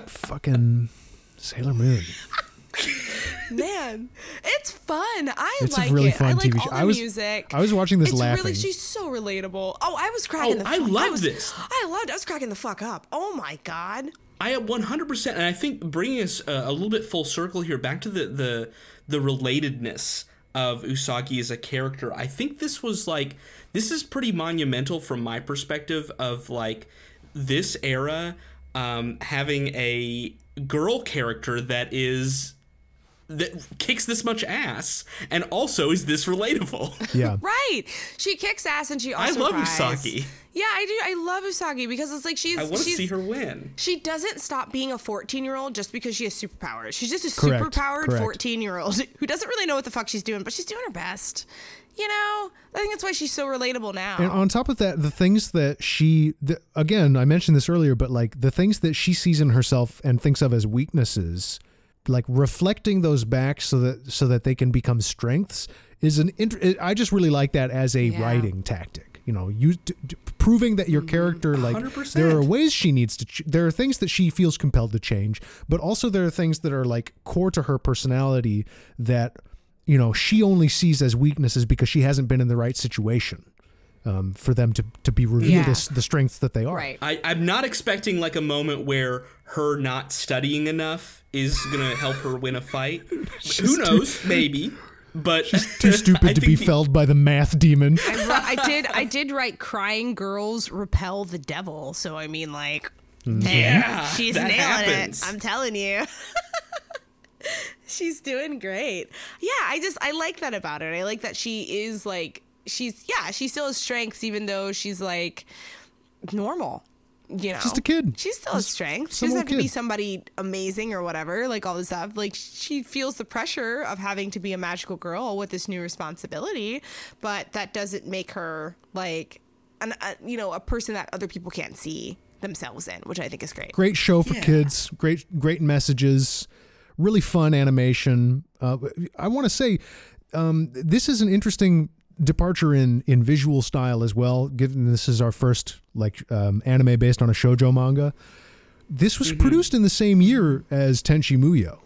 fucking Sailor Moon? Man, it's fun. I It's a like really it. fun I like TV all show. the I was- music. I was watching this it's laughing. Really, she's so relatable. Oh, I was cracking Oh, the. I fuck- love was- this. I loved. I was cracking the fuck up. Oh my god. I 100%, and I think bringing us uh, a little bit full circle here, back to the the the relatedness of Usagi as a character. I think this was like this is pretty monumental from my perspective of like this era um, having a girl character that is that kicks this much ass and also is this relatable. Yeah. Right. She kicks ass and she also I love cries. Usagi. Yeah, I do. I love Usagi because it's like she's. I want to she's, see her win. She doesn't stop being a 14 year old just because she has superpowers. She's just a Correct, superpowered 14 year old who doesn't really know what the fuck she's doing, but she's doing her best. You know, I think that's why she's so relatable now. And on top of that, the things that she, the, again, I mentioned this earlier, but like the things that she sees in herself and thinks of as weaknesses, like reflecting those back so that so that they can become strengths is an. Int- I just really like that as a Yeah. writing tactic. You know, you d- d- proving that your character, like, 100%. there are ways she needs to. Ch- there are things that she feels compelled to change, but also there are things that are like core to her personality that you know she only sees as weaknesses because she hasn't been in the right situation um, for them to to be revealed Yeah. as the strengths that they are. Right. I, I'm not expecting like a moment where her not studying enough is gonna help her win a fight. Who knows? Maybe. But she's Too stupid to be the- felled by the math demon. I, I did. I did write "Crying girls repel the devil." So I mean, like, hey, Yeah, she's nailing happens. it. I'm telling you. she's doing great. Yeah, I just I like that about her. I like that she is like she's yeah she still has strengths even though she's like normal. You know, Just a kid. She still has strength. She doesn't have to be somebody amazing or whatever, like all this stuff. Like she feels the pressure of having to be a magical girl with this new responsibility, but that doesn't make her like an a, you know a person that other people can't see themselves in, which I think is great. Great show for Yeah. kids. Great great messages. Really fun animation. Uh, I want to say um, this is an interesting departure in in visual style as well. Given this is our first like um, anime based on a shojo manga. This was produced in the same year as Tenchi Muyo,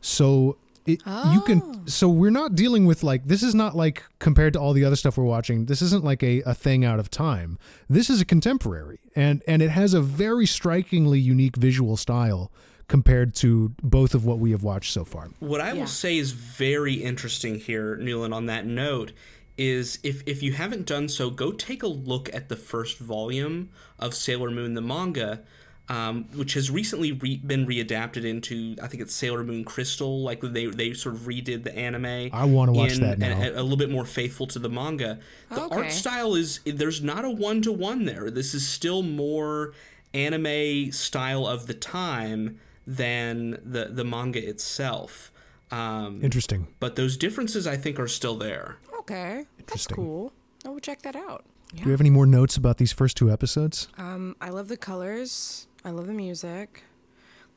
so it, you can. So we're not dealing with like this is not like compared to all the other stuff we're watching. This isn't like a, a thing out of time. This is a contemporary, and and it has a very strikingly unique visual style compared to both of what we have watched so far. What I Yeah. will say is very interesting here, Newland, on that note, is if, if you haven't done so, go take a look at the first volume of Sailor Moon, the manga, um, which has recently re- been readapted into, I think it's Sailor Moon Crystal. Like they, they sort of redid the anime. I wanna watch in- that now. and- and a little bit more faithful to the manga. The Okay. art style is, there's not a one to one there. This is still more anime style of the time than the, the manga itself. Um, Interesting. but those differences I think are still there. Okay, that's cool. I will check that out. Do you have any more notes about these first two episodes? Um, I love the colors. I love the music.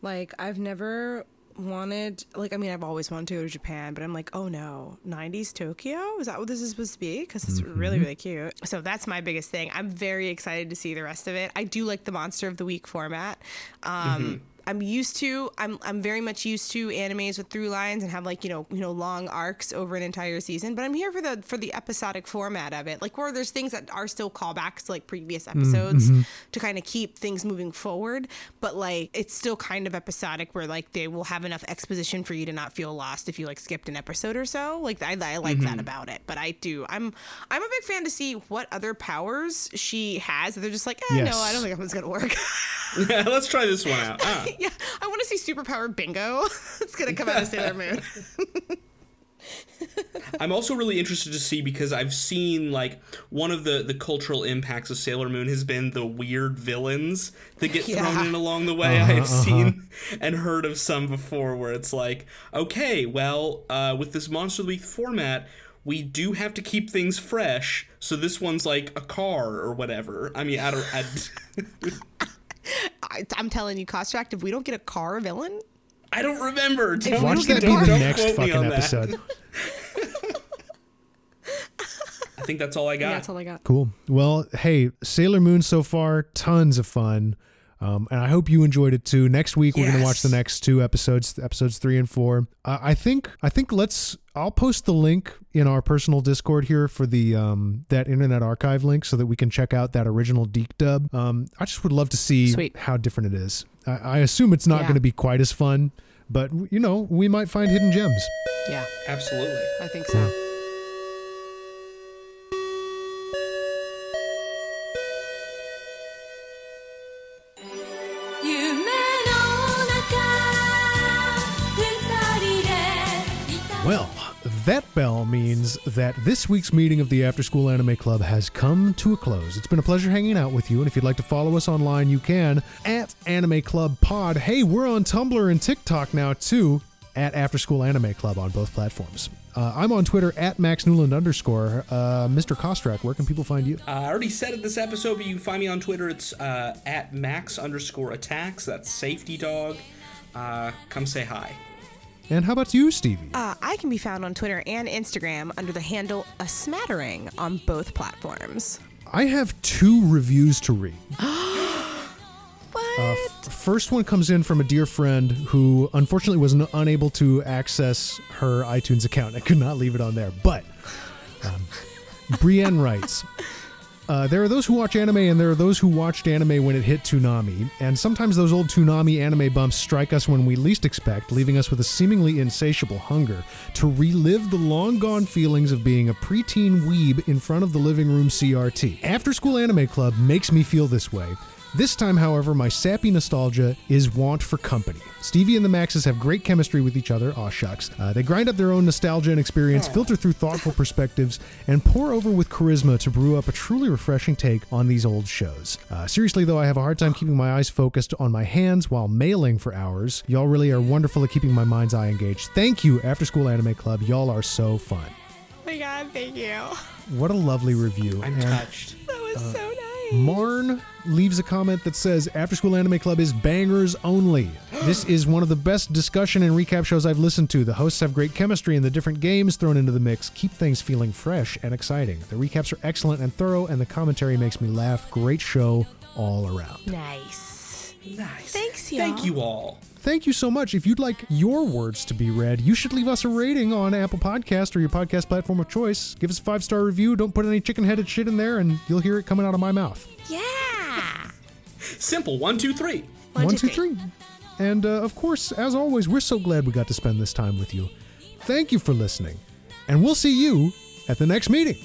Like I've never wanted like I mean I've always wanted to go to Japan, but I'm like, oh no, 90s Tokyo? Is that what this is supposed to be? Because it's really really cute. So that's my biggest thing. I'm very excited to see the rest of it. I do like the Monster of the Week format. Um, I'm used to I'm I'm very much used to animes with through lines and have like you know you know long arcs over an entire season. But I'm here for the for the episodic format of it, like where there's things that are still callbacks to like previous episodes to kind of keep things moving forward. But like it's still kind of episodic where like they will have enough exposition for you to not feel lost if you like skipped an episode or so. Like I, I like that about it. But I do I'm I'm a big fan to see what other powers she has. They're just like eh, Yes. no, I don't think that one's gonna work. Yeah, let's try this one out. Ah. yeah, I want to see superpower bingo. it's gonna come out of Sailor Moon. I'm also really interested to see because I've seen like one of the the cultural impacts of Sailor Moon has been the weird villains that get Yeah. thrown in along the way. Uh-huh, I've seen and heard of some before where it's like, okay, well, uh, with this Monster of the Week format. We do have to keep things fresh, so this one's like a car or whatever. I mean, I don't. I, I, I'm telling you, Kostrach, if we don't get a car villain, I don't remember. Don't, Watch that be the next fucking episode. I think that's all I got. that's all I got. Cool. Well, hey, Sailor Moon so far, tons of fun. Um, and I hope you enjoyed it too. Next week we're gonna watch the next two episodes, episodes three and four. Uh, I think I think let's. I'll post the link in our personal Discord here for the um, that Internet Archive link so that we can check out that original DIC dub. Um, I just would love to see Sweet. how different it is. I, I assume it's not Yeah. going to be quite as fun, but you know we might find hidden gems. Yeah, Absolutely. I think so. That bell means that this week's meeting of the After School Anime Club has come to a close. It's been a pleasure hanging out with you, and if you'd like to follow us online, you can at Anime Club Pod. Hey, we're on Tumblr and TikTok now too, at After School Anime Club on both platforms. Uh, I'm on Twitter at Max Newland underscore. Uh, Mr. Kostrach, where can people find you? Uh, I already said it this episode, but you can find me on Twitter. It's uh, at max underscore attacks. That's safety dog. Uh, come say hi. And how about you, Stevie? Uh, I can be found on Twitter and Instagram under the handle a smattering on both platforms. I have two reviews to read. What? Uh, f- first one comes in from a dear friend who unfortunately was n- unable to access her iTunes account. I could not leave it on there. But um, Brienne writes Uh, there are those who watch anime, and there are those who watched anime when it hit Toonami. And sometimes those old Toonami anime bumps strike us when we least expect, leaving us with a seemingly insatiable hunger to relive the long gone feelings of being a preteen weeb in front of the living room CRT. After School Anime Club makes me feel this way. This time, however, my sappy nostalgia is want for company. Stevie and the Maxes have great chemistry with each other. Aw, shucks. Uh, they grind up their own nostalgia and experience, filter through thoughtful perspectives, and pour over with charisma to brew up a truly refreshing take on these old shows. Uh, seriously, though, I have a hard time keeping my eyes focused on my hands while mailing for hours. Y'all really are wonderful at keeping my mind's eye engaged. Thank you, After School Anime Club. Y'all are so fun. Oh my god, thank you. What a lovely review. I'm And- touched. That was so nice. Marn leaves a comment that says After School Anime Club is bangers only. This is one of the best discussion and recap shows I've listened to. The hosts have great chemistry and the different games thrown into the mix keep things feeling fresh and exciting. The recaps are excellent and thorough and the commentary makes me laugh. Great show all around. Nice. Nice. Thanks, y'all. Thank you all. Thank you so much. If you'd like your words to be read, you should leave us a rating on Apple Podcast or your podcast platform of choice. Give us a five-star review. Don't put any chicken-headed shit in there and you'll hear it coming out of my mouth. Yeah. Simple. One, two, three. One, One, two, two, three. And uh, of course, as always, we're so glad we got to spend this time with you. Thank you for listening. And we'll see you at the next meeting.